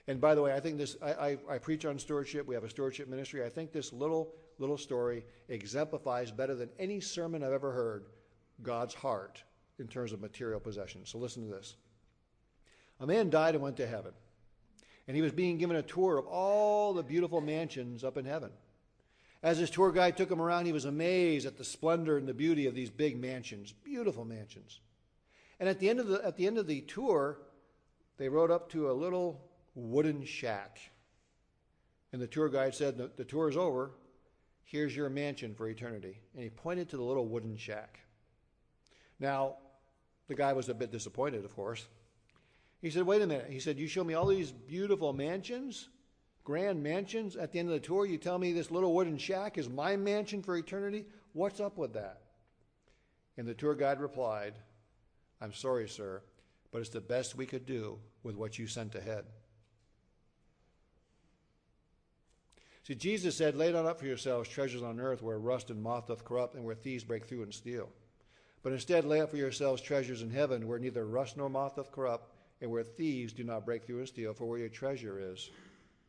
And by the way, I think this, I, I, I, preach on stewardship. We have a stewardship ministry. I think this little, little story exemplifies better than any sermon I've ever heard God's heart in terms of material possessions. So listen to this. A man died and went to heaven. And he was being given a tour of all the beautiful mansions up in heaven. As his tour guide took him around, he was amazed at the splendor and the beauty of these big mansions, beautiful mansions. And at the end of the, at the, end of the tour, they rode up to a little wooden shack. And the tour guide said, the, the tour is over. Here's your mansion for eternity. And he pointed to the little wooden shack. Now, the guy was a bit disappointed, of course. He said, Wait a minute. He said, You show me all these beautiful mansions, grand mansions. At the end of the tour, you tell me this little wooden shack is my mansion for eternity? What's up with that? And the tour guide replied, I'm sorry, sir, but it's the best we could do with what you sent ahead. See, Jesus said, Lay not up for yourselves treasures on earth where rust and moth doth corrupt and where thieves break through and steal. But instead lay up for yourselves treasures in heaven where neither rust nor moth doth corrupt and where thieves do not break through and steal. For where your treasure is,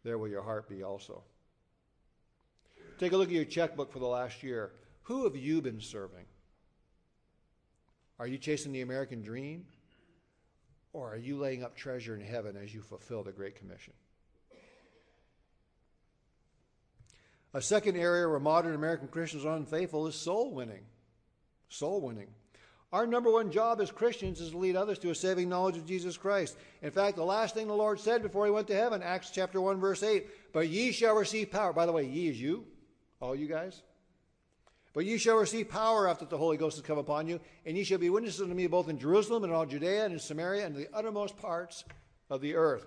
there will your heart be also. Take a look at your checkbook for the last year. Who have you been serving? Are you chasing the American dream? Or are you laying up treasure in heaven as you fulfill the Great Commission? A second area where modern American Christians are unfaithful is soul winning. Soul winning. Our number one job as Christians is to lead others to a saving knowledge of Jesus Christ. In fact, the last thing the Lord said before he went to heaven, Acts chapter 1, verse 8, but ye shall receive power. By the way, ye is you, all you guys. But ye shall receive power after the Holy Ghost has come upon you, and ye shall be witnesses unto me both in Jerusalem and all Judea and in Samaria and the uttermost parts of the earth.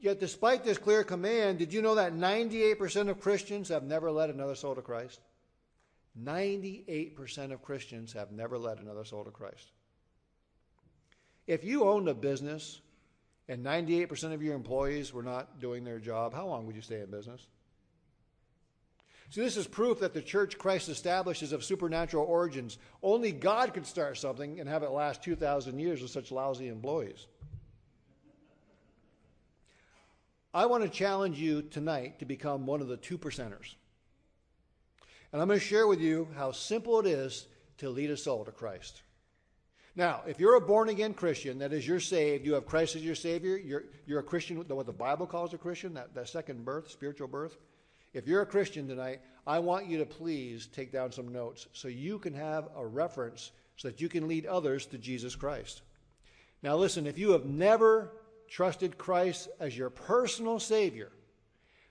Yet, despite this clear command, did you know that 98% of Christians have never led another soul to Christ? 98% of Christians have never led another soul to Christ. If you owned a business and 98% of your employees were not doing their job, how long would you stay in business? See, this is proof that the church Christ established is of supernatural origins. Only God could start something and have it last 2,000 years with such lousy employees. I want to challenge you tonight to become one of the two percenters. And I'm going to share with you how simple it is to lead a soul to Christ. Now, if you're a born again Christian, that is, you're saved, you have Christ as your Savior, you're, you're a Christian, what the Bible calls a Christian, that, that second birth, spiritual birth. If you're a Christian tonight, I want you to please take down some notes so you can have a reference so that you can lead others to Jesus Christ. Now, listen, if you have never trusted Christ as your personal Savior,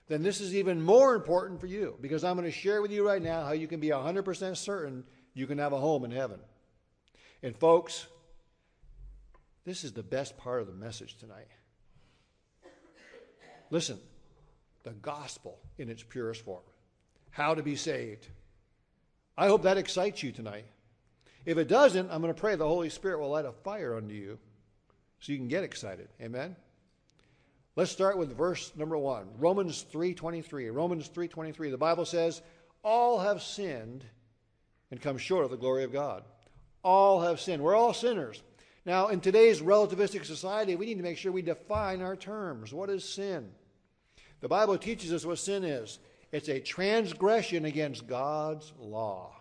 then this is even more important for you because I'm going to share with you right now how you can be 100% certain you can have a home in heaven. And, folks, this is the best part of the message tonight. Listen, the gospel in its purest form. How to be saved. I hope that excites you tonight. If it doesn't, I'm going to pray the Holy Spirit will light a fire under you so you can get excited. Amen? Let's start with verse number 1. Romans 3:23. Romans 3:23. The Bible says, "All have sinned and come short of the glory of God." All have sinned. We're all sinners. Now, in today's relativistic society, we need to make sure we define our terms. What is sin? The Bible teaches us what sin is. It's a transgression against God's law.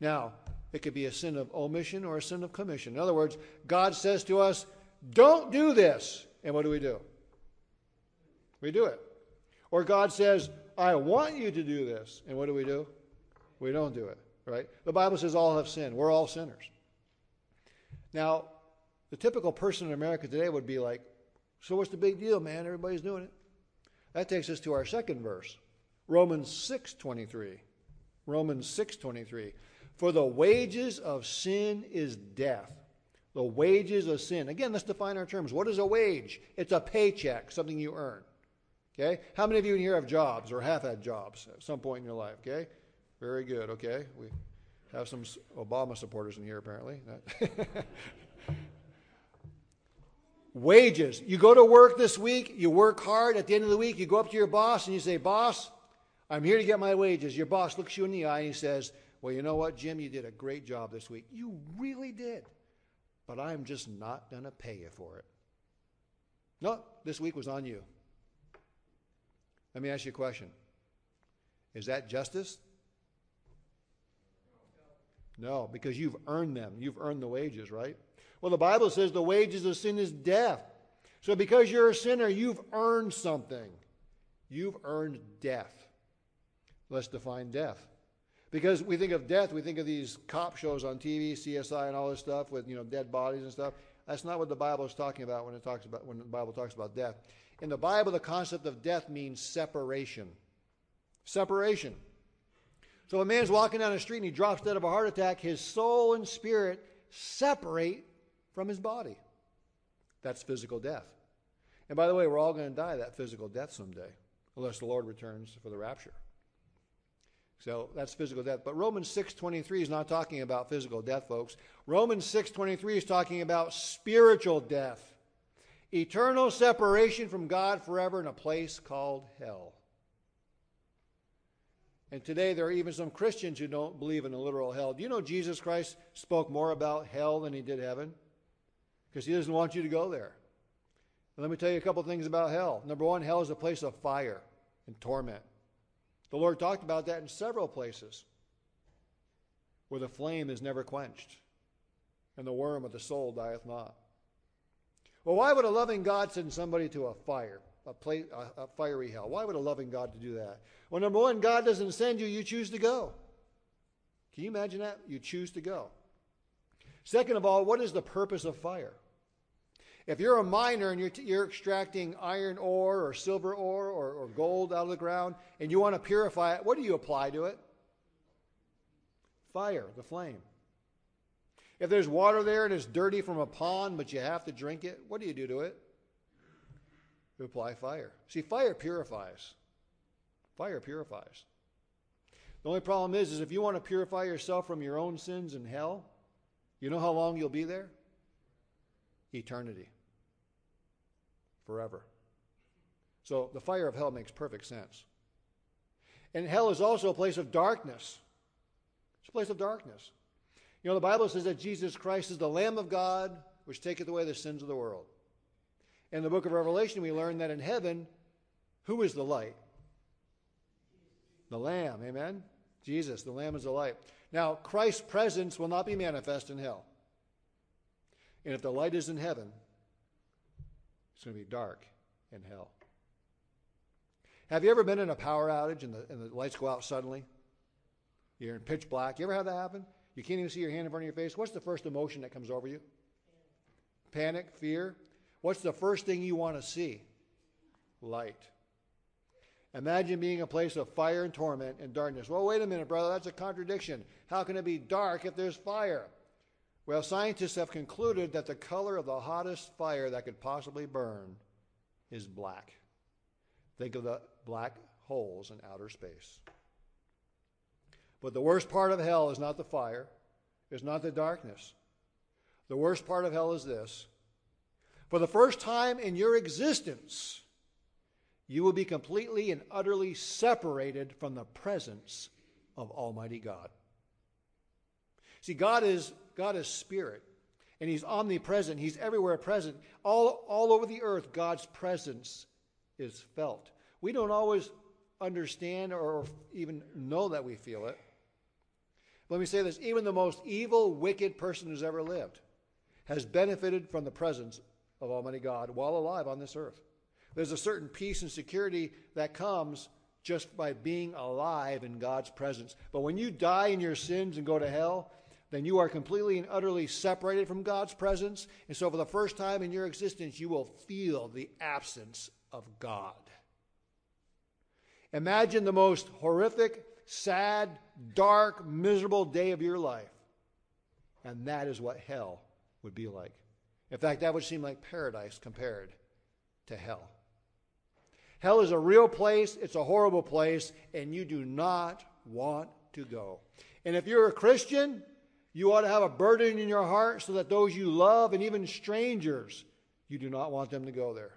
Now, it could be a sin of omission or a sin of commission. In other words, God says to us, Don't do this. And what do we do? We do it. Or God says, I want you to do this. And what do we do? We don't do it, right? The Bible says all have sinned. We're all sinners. Now, the typical person in America today would be like, So what's the big deal, man? Everybody's doing it. That takes us to our second verse, Romans 6:23. Romans 6:23. For the wages of sin is death. The wages of sin. Again, let's define our terms. What is a wage? It's a paycheck, something you earn. Okay? How many of you in here have jobs or have had jobs at some point in your life? Okay? Very good. Okay? We have some Obama supporters in here, apparently. Wages. You go to work this week, you work hard. At the end of the week, you go up to your boss and you say, Boss, I'm here to get my wages. Your boss looks you in the eye and he says, Well, you know what, Jim? You did a great job this week. You really did but I'm just not going to pay you for it. No, this week was on you. Let me ask you a question Is that justice? No, because you've earned them. You've earned the wages, right? Well, the Bible says the wages of sin is death. So because you're a sinner, you've earned something. You've earned death. Let's define death. Because we think of death, we think of these cop shows on TV, CSI, and all this stuff with you know dead bodies and stuff. That's not what the Bible is talking about when it talks about when the Bible talks about death. In the Bible, the concept of death means separation. Separation. So a man's walking down the street and he drops dead of a heart attack, his soul and spirit separate from his body. That's physical death. And by the way, we're all going to die that physical death someday, unless the Lord returns for the rapture. So that's physical death. But Romans 6:23 is not talking about physical death, folks. Romans 6:23 is talking about spiritual death. Eternal separation from God forever in a place called hell. And today there are even some Christians who don't believe in a literal hell. Do you know Jesus Christ spoke more about hell than he did heaven? Because he doesn't want you to go there. And let me tell you a couple things about hell. Number one, hell is a place of fire and torment. The Lord talked about that in several places where the flame is never quenched and the worm of the soul dieth not. Well, why would a loving God send somebody to a fire, a, a, a fiery hell? Why would a loving God do that? Well, number one, God doesn't send you, you choose to go. Can you imagine that? You choose to go. Second of all, what is the purpose of fire? If you're a miner and you're, t- you're extracting iron ore or silver ore or, or gold out of the ground and you want to purify it, what do you apply to it? Fire, the flame. If there's water there and it's dirty from a pond, but you have to drink it, what do you do to it? You apply fire. See, fire purifies. Fire purifies. The only problem is, is if you want to purify yourself from your own sins in hell, you know how long you'll be there? Eternity forever. So the fire of hell makes perfect sense. And hell is also a place of darkness. It's a place of darkness. You know, the Bible says that Jesus Christ is the Lamb of God which taketh away the sins of the world. In the book of Revelation, we learn that in heaven, who is the light? The Lamb, amen? Jesus, the Lamb is the light. Now, Christ's presence will not be manifest in hell. And if the light is in heaven, it's going to be dark in hell. Have you ever been in a power outage and the, and the lights go out suddenly? You're in pitch black. You ever had that happen? You can't even see your hand in front of your face. What's the first emotion that comes over you? Panic, fear. What's the first thing you want to see? Light. Imagine being a place of fire and torment and darkness. Well, wait a minute, brother. That's a contradiction. How can it be dark if there's fire? Well, scientists have concluded that the color of the hottest fire that could possibly burn is black. Think of the black holes in outer space. But the worst part of hell is not the fire, it's not the darkness. The worst part of hell is this. For the first time in your existence, you will be completely and utterly separated from the presence of Almighty God. See, God is God is spirit, and He's omnipresent. He's everywhere present. All, all over the earth, God's presence is felt. We don't always understand or even know that we feel it. Let me say this even the most evil, wicked person who's ever lived has benefited from the presence of Almighty God while alive on this earth. There's a certain peace and security that comes just by being alive in God's presence. But when you die in your sins and go to hell, then you are completely and utterly separated from God's presence. And so, for the first time in your existence, you will feel the absence of God. Imagine the most horrific, sad, dark, miserable day of your life. And that is what hell would be like. In fact, that would seem like paradise compared to hell. Hell is a real place, it's a horrible place, and you do not want to go. And if you're a Christian, you ought to have a burden in your heart so that those you love and even strangers, you do not want them to go there.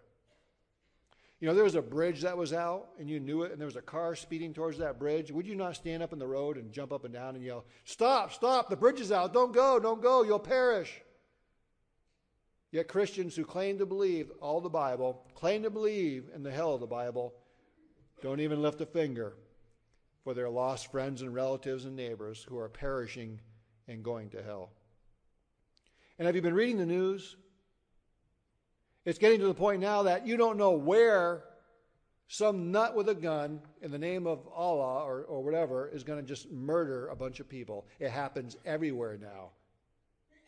You know, there was a bridge that was out and you knew it, and there was a car speeding towards that bridge. Would you not stand up in the road and jump up and down and yell, Stop, stop, the bridge is out, don't go, don't go, you'll perish? Yet Christians who claim to believe all the Bible, claim to believe in the hell of the Bible, don't even lift a finger for their lost friends and relatives and neighbors who are perishing and going to hell. And have you been reading the news? It's getting to the point now that you don't know where some nut with a gun in the name of Allah or, or whatever is going to just murder a bunch of people. It happens everywhere now.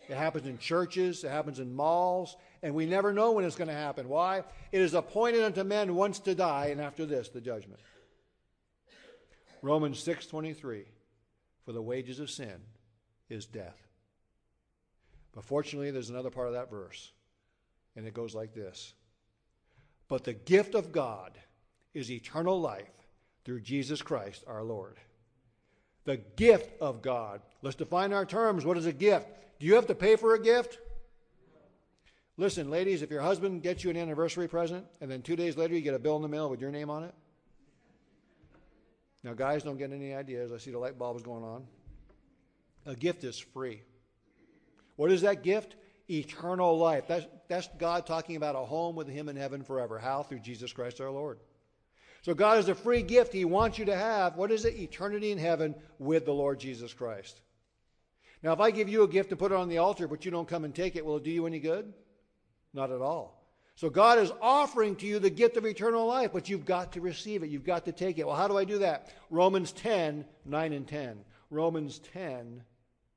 It happens in churches, it happens in malls, and we never know when it's going to happen. Why? It is appointed unto men once to die, and after this, the judgment. Romans 6:23 For the wages of sin is death. But fortunately, there's another part of that verse, and it goes like this But the gift of God is eternal life through Jesus Christ our Lord. The gift of God. Let's define our terms. What is a gift? Do you have to pay for a gift? Listen, ladies, if your husband gets you an anniversary present and then two days later you get a bill in the mail with your name on it. Now, guys, don't get any ideas. I see the light bulbs going on. A gift is free. What is that gift? Eternal life. That's, that's God talking about a home with Him in heaven forever. How? Through Jesus Christ our Lord. So God is a free gift He wants you to have. What is it? Eternity in heaven with the Lord Jesus Christ. Now, if I give you a gift and put it on the altar, but you don't come and take it, will it do you any good? Not at all. So God is offering to you the gift of eternal life, but you've got to receive it. You've got to take it. Well, how do I do that? Romans 10, 9 and 10. Romans 10,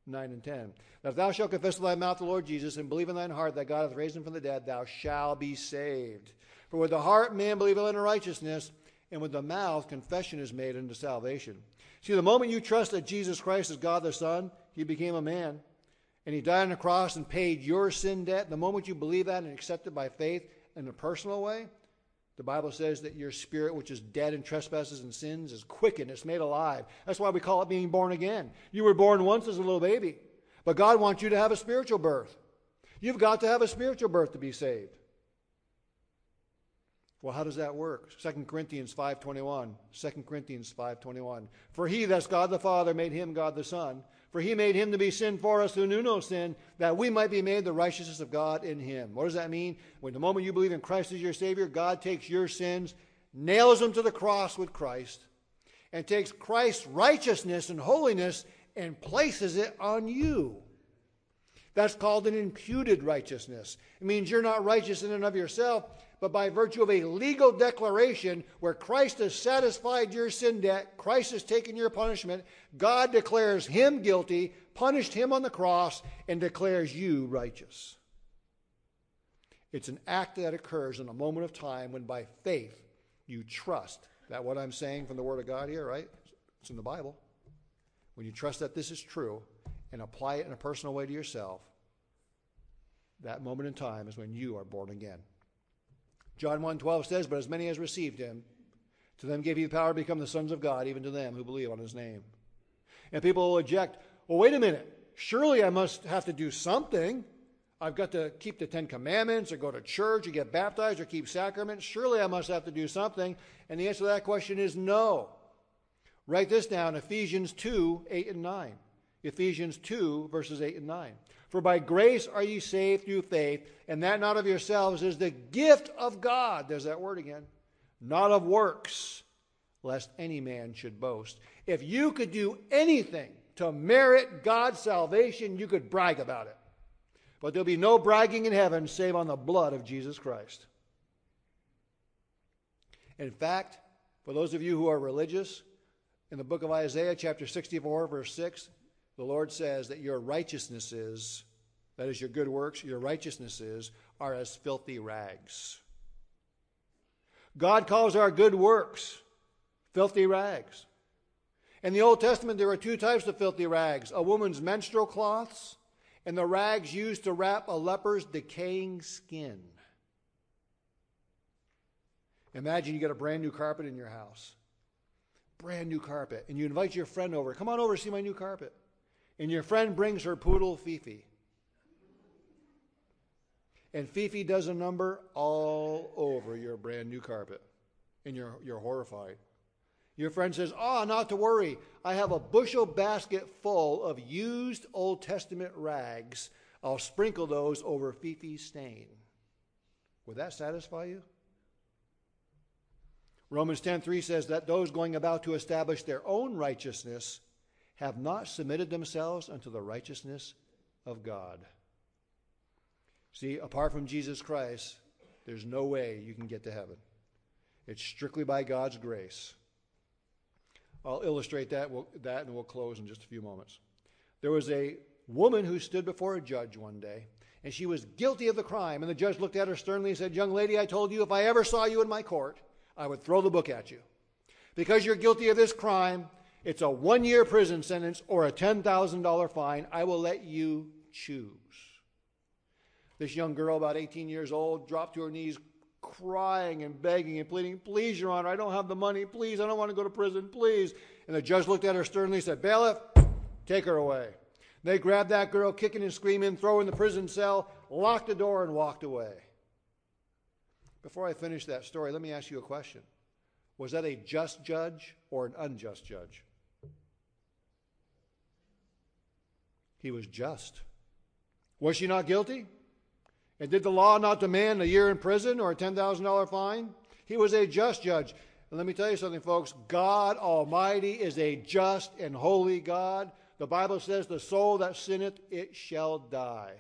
9 and 10. That if thou shalt confess with thy mouth the Lord Jesus and believe in thine heart that God hath raised him from the dead, thou shalt be saved. For with the heart man believeth unto righteousness, and with the mouth confession is made unto salvation. See, the moment you trust that Jesus Christ is God the Son, he became a man, and he died on the cross and paid your sin debt, the moment you believe that and accept it by faith in a personal way, the Bible says that your spirit, which is dead in trespasses and sins, is quickened, it's made alive. That's why we call it being born again. You were born once as a little baby, but God wants you to have a spiritual birth. You've got to have a spiritual birth to be saved. Well, how does that work? 2 Corinthians 5.21. 2 Corinthians 5.21. For he, that's God the Father, made him God the Son. For he made him to be sin for us who knew no sin, that we might be made the righteousness of God in him. What does that mean? When the moment you believe in Christ as your Savior, God takes your sins, nails them to the cross with Christ, and takes Christ's righteousness and holiness and places it on you. That's called an imputed righteousness. It means you're not righteous in and of yourself, but by virtue of a legal declaration where Christ has satisfied your sin debt, Christ has taken your punishment, God declares him guilty, punished him on the cross, and declares you righteous. It's an act that occurs in a moment of time when by faith you trust that what I'm saying from the Word of God here, right? It's in the Bible. When you trust that this is true and apply it in a personal way to yourself, that moment in time is when you are born again. John 1.12 says, But as many as received him, to them gave he the power to become the sons of God, even to them who believe on his name. And people will object, well, wait a minute. Surely I must have to do something. I've got to keep the Ten Commandments or go to church or get baptized or keep sacraments. Surely I must have to do something. And the answer to that question is no. Write this down Ephesians 2 8 and 9. Ephesians 2, verses 8 and 9. For by grace are ye saved through faith, and that not of yourselves is the gift of God. There's that word again. Not of works, lest any man should boast. If you could do anything to merit God's salvation, you could brag about it. But there'll be no bragging in heaven save on the blood of Jesus Christ. In fact, for those of you who are religious, in the book of Isaiah, chapter 64, verse 6, the Lord says that your righteousnesses, that is your good works, your righteousnesses are as filthy rags. God calls our good works filthy rags. In the Old Testament, there are two types of filthy rags a woman's menstrual cloths and the rags used to wrap a leper's decaying skin. Imagine you get a brand new carpet in your house. Brand new carpet. And you invite your friend over. Come on over, see my new carpet and your friend brings her poodle Fifi. And Fifi does a number all over your brand new carpet, and you're, you're horrified. Your friend says, Oh, not to worry. I have a bushel basket full of used Old Testament rags. I'll sprinkle those over Fifi's stain. Would that satisfy you? Romans 10:3 says that those going about to establish their own righteousness have not submitted themselves unto the righteousness of God. See, apart from Jesus Christ, there's no way you can get to heaven. It's strictly by God's grace. I'll illustrate that, we'll, that and we'll close in just a few moments. There was a woman who stood before a judge one day, and she was guilty of the crime. And the judge looked at her sternly and said, Young lady, I told you if I ever saw you in my court, I would throw the book at you. Because you're guilty of this crime, it's a one year prison sentence or a $10,000 fine. I will let you choose. This young girl, about 18 years old, dropped to her knees, crying and begging and pleading, Please, Your Honor, I don't have the money. Please, I don't want to go to prison. Please. And the judge looked at her sternly and said, Bailiff, take her away. They grabbed that girl, kicking and screaming, throw her in the prison cell, locked the door, and walked away. Before I finish that story, let me ask you a question Was that a just judge or an unjust judge? He was just. Was she not guilty? And did the law not demand a year in prison or a $10,000 fine? He was a just judge. And let me tell you something, folks. God Almighty is a just and holy God. The Bible says, The soul that sinneth, it shall die.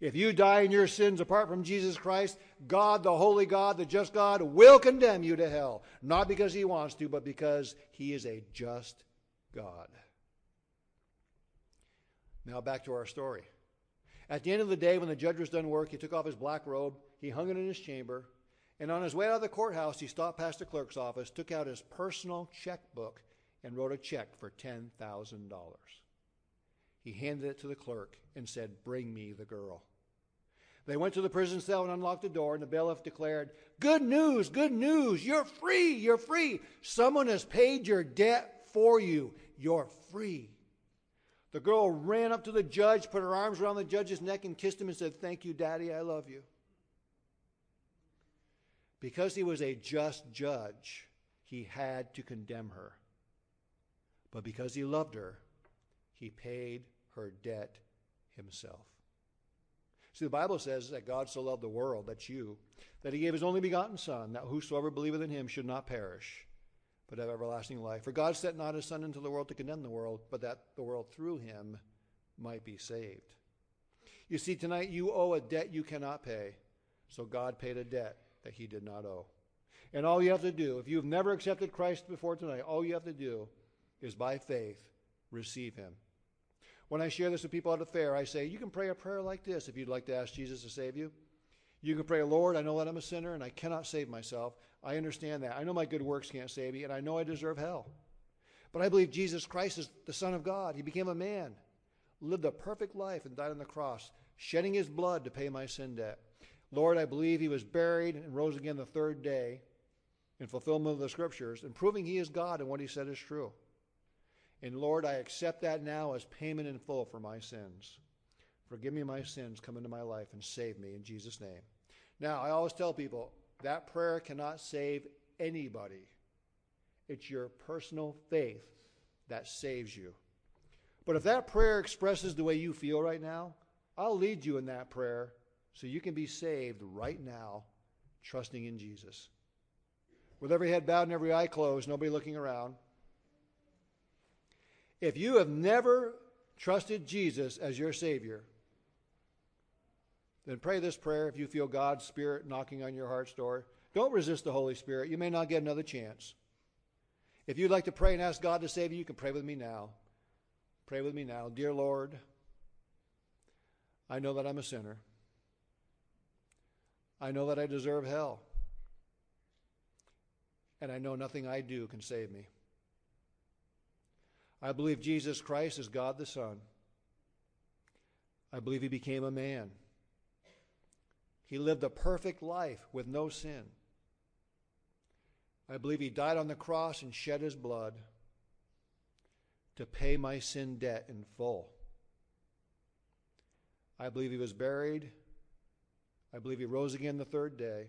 If you die in your sins apart from Jesus Christ, God, the holy God, the just God, will condemn you to hell. Not because he wants to, but because he is a just God. Now back to our story. At the end of the day, when the judge was done work, he took off his black robe, he hung it in his chamber, and on his way out of the courthouse, he stopped past the clerk's office, took out his personal checkbook, and wrote a check for $10,000. He handed it to the clerk and said, Bring me the girl. They went to the prison cell and unlocked the door, and the bailiff declared, Good news, good news, you're free, you're free. Someone has paid your debt for you, you're free. The girl ran up to the judge, put her arms around the judge's neck, and kissed him and said, Thank you, Daddy, I love you. Because he was a just judge, he had to condemn her. But because he loved her, he paid her debt himself. See, the Bible says that God so loved the world, that's you, that he gave his only begotten Son, that whosoever believeth in him should not perish, but have everlasting life. For God sent not his Son into the world to condemn the world, but that the world through him might be saved. You see, tonight you owe a debt you cannot pay, so God paid a debt that he did not owe. And all you have to do, if you've never accepted Christ before tonight, all you have to do is by faith receive him. When I share this with people at a fair, I say, you can pray a prayer like this if you'd like to ask Jesus to save you. You can pray, Lord, I know that I'm a sinner and I cannot save myself. I understand that. I know my good works can't save me, and I know I deserve hell. But I believe Jesus Christ is the Son of God. He became a man, lived a perfect life, and died on the cross, shedding his blood to pay my sin debt. Lord, I believe he was buried and rose again the third day in fulfillment of the scriptures and proving he is God and what he said is true. And Lord, I accept that now as payment in full for my sins. Forgive me my sins, come into my life, and save me in Jesus' name. Now, I always tell people that prayer cannot save anybody. It's your personal faith that saves you. But if that prayer expresses the way you feel right now, I'll lead you in that prayer so you can be saved right now, trusting in Jesus. With every head bowed and every eye closed, nobody looking around. If you have never trusted Jesus as your Savior, then pray this prayer if you feel God's Spirit knocking on your heart's door. Don't resist the Holy Spirit. You may not get another chance. If you'd like to pray and ask God to save you, you can pray with me now. Pray with me now. Dear Lord, I know that I'm a sinner. I know that I deserve hell. And I know nothing I do can save me. I believe Jesus Christ is God the Son. I believe he became a man. He lived a perfect life with no sin. I believe he died on the cross and shed his blood to pay my sin debt in full. I believe he was buried. I believe he rose again the third day,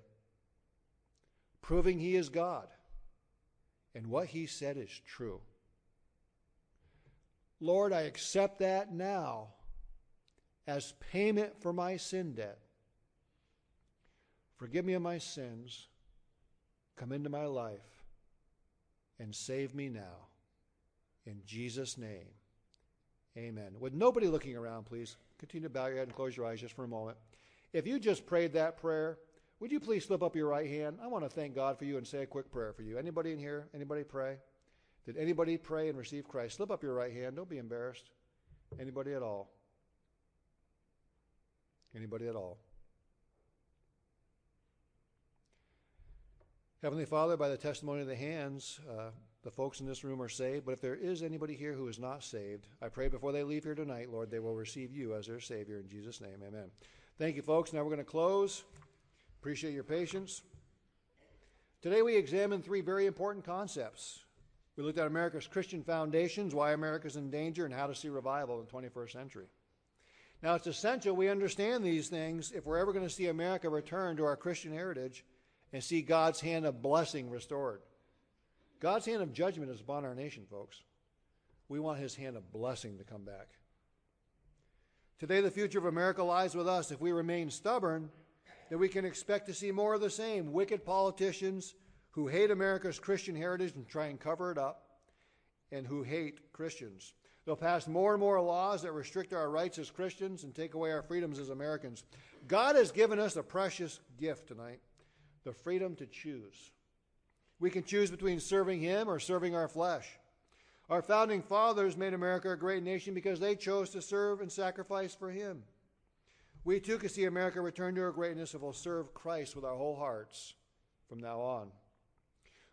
proving he is God and what he said is true. Lord, I accept that now as payment for my sin debt. Forgive me of my sins. Come into my life and save me now. In Jesus' name, amen. With nobody looking around, please continue to bow your head and close your eyes just for a moment. If you just prayed that prayer, would you please slip up your right hand? I want to thank God for you and say a quick prayer for you. Anybody in here? Anybody pray? Did anybody pray and receive Christ? Slip up your right hand. Don't be embarrassed. Anybody at all? Anybody at all? Heavenly Father, by the testimony of the hands, uh, the folks in this room are saved. But if there is anybody here who is not saved, I pray before they leave here tonight, Lord, they will receive you as their Savior. In Jesus' name, amen. Thank you, folks. Now we're going to close. Appreciate your patience. Today we examined three very important concepts. We looked at America's Christian foundations, why America's in danger, and how to see revival in the 21st century. Now it's essential we understand these things if we're ever going to see America return to our Christian heritage and see God's hand of blessing restored. God's hand of judgment is upon our nation, folks. We want his hand of blessing to come back. Today, the future of America lies with us. If we remain stubborn, then we can expect to see more of the same wicked politicians who hate America's Christian heritage and try and cover it up, and who hate Christians. They'll pass more and more laws that restrict our rights as Christians and take away our freedoms as Americans. God has given us a precious gift tonight the freedom to choose. We can choose between serving Him or serving our flesh. Our founding fathers made America a great nation because they chose to serve and sacrifice for Him. We too can see America return to her greatness if we'll serve Christ with our whole hearts from now on.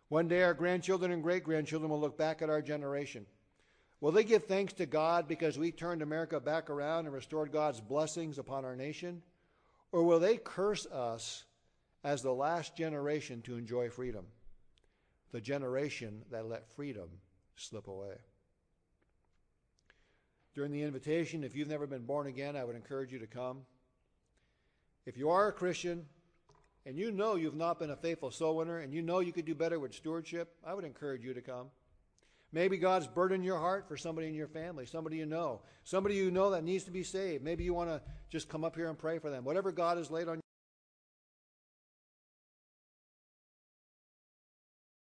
One day, our grandchildren and great grandchildren will look back at our generation. Will they give thanks to God because we turned America back around and restored God's blessings upon our nation? Or will they curse us as the last generation to enjoy freedom? The generation that let freedom slip away. During the invitation, if you've never been born again, I would encourage you to come. If you are a Christian and you know you've not been a faithful soul winner and you know you could do better with stewardship, I would encourage you to come. Maybe God's burdened your heart for somebody in your family, somebody you know, somebody you know that needs to be saved. Maybe you want to just come up here and pray for them. Whatever God has laid on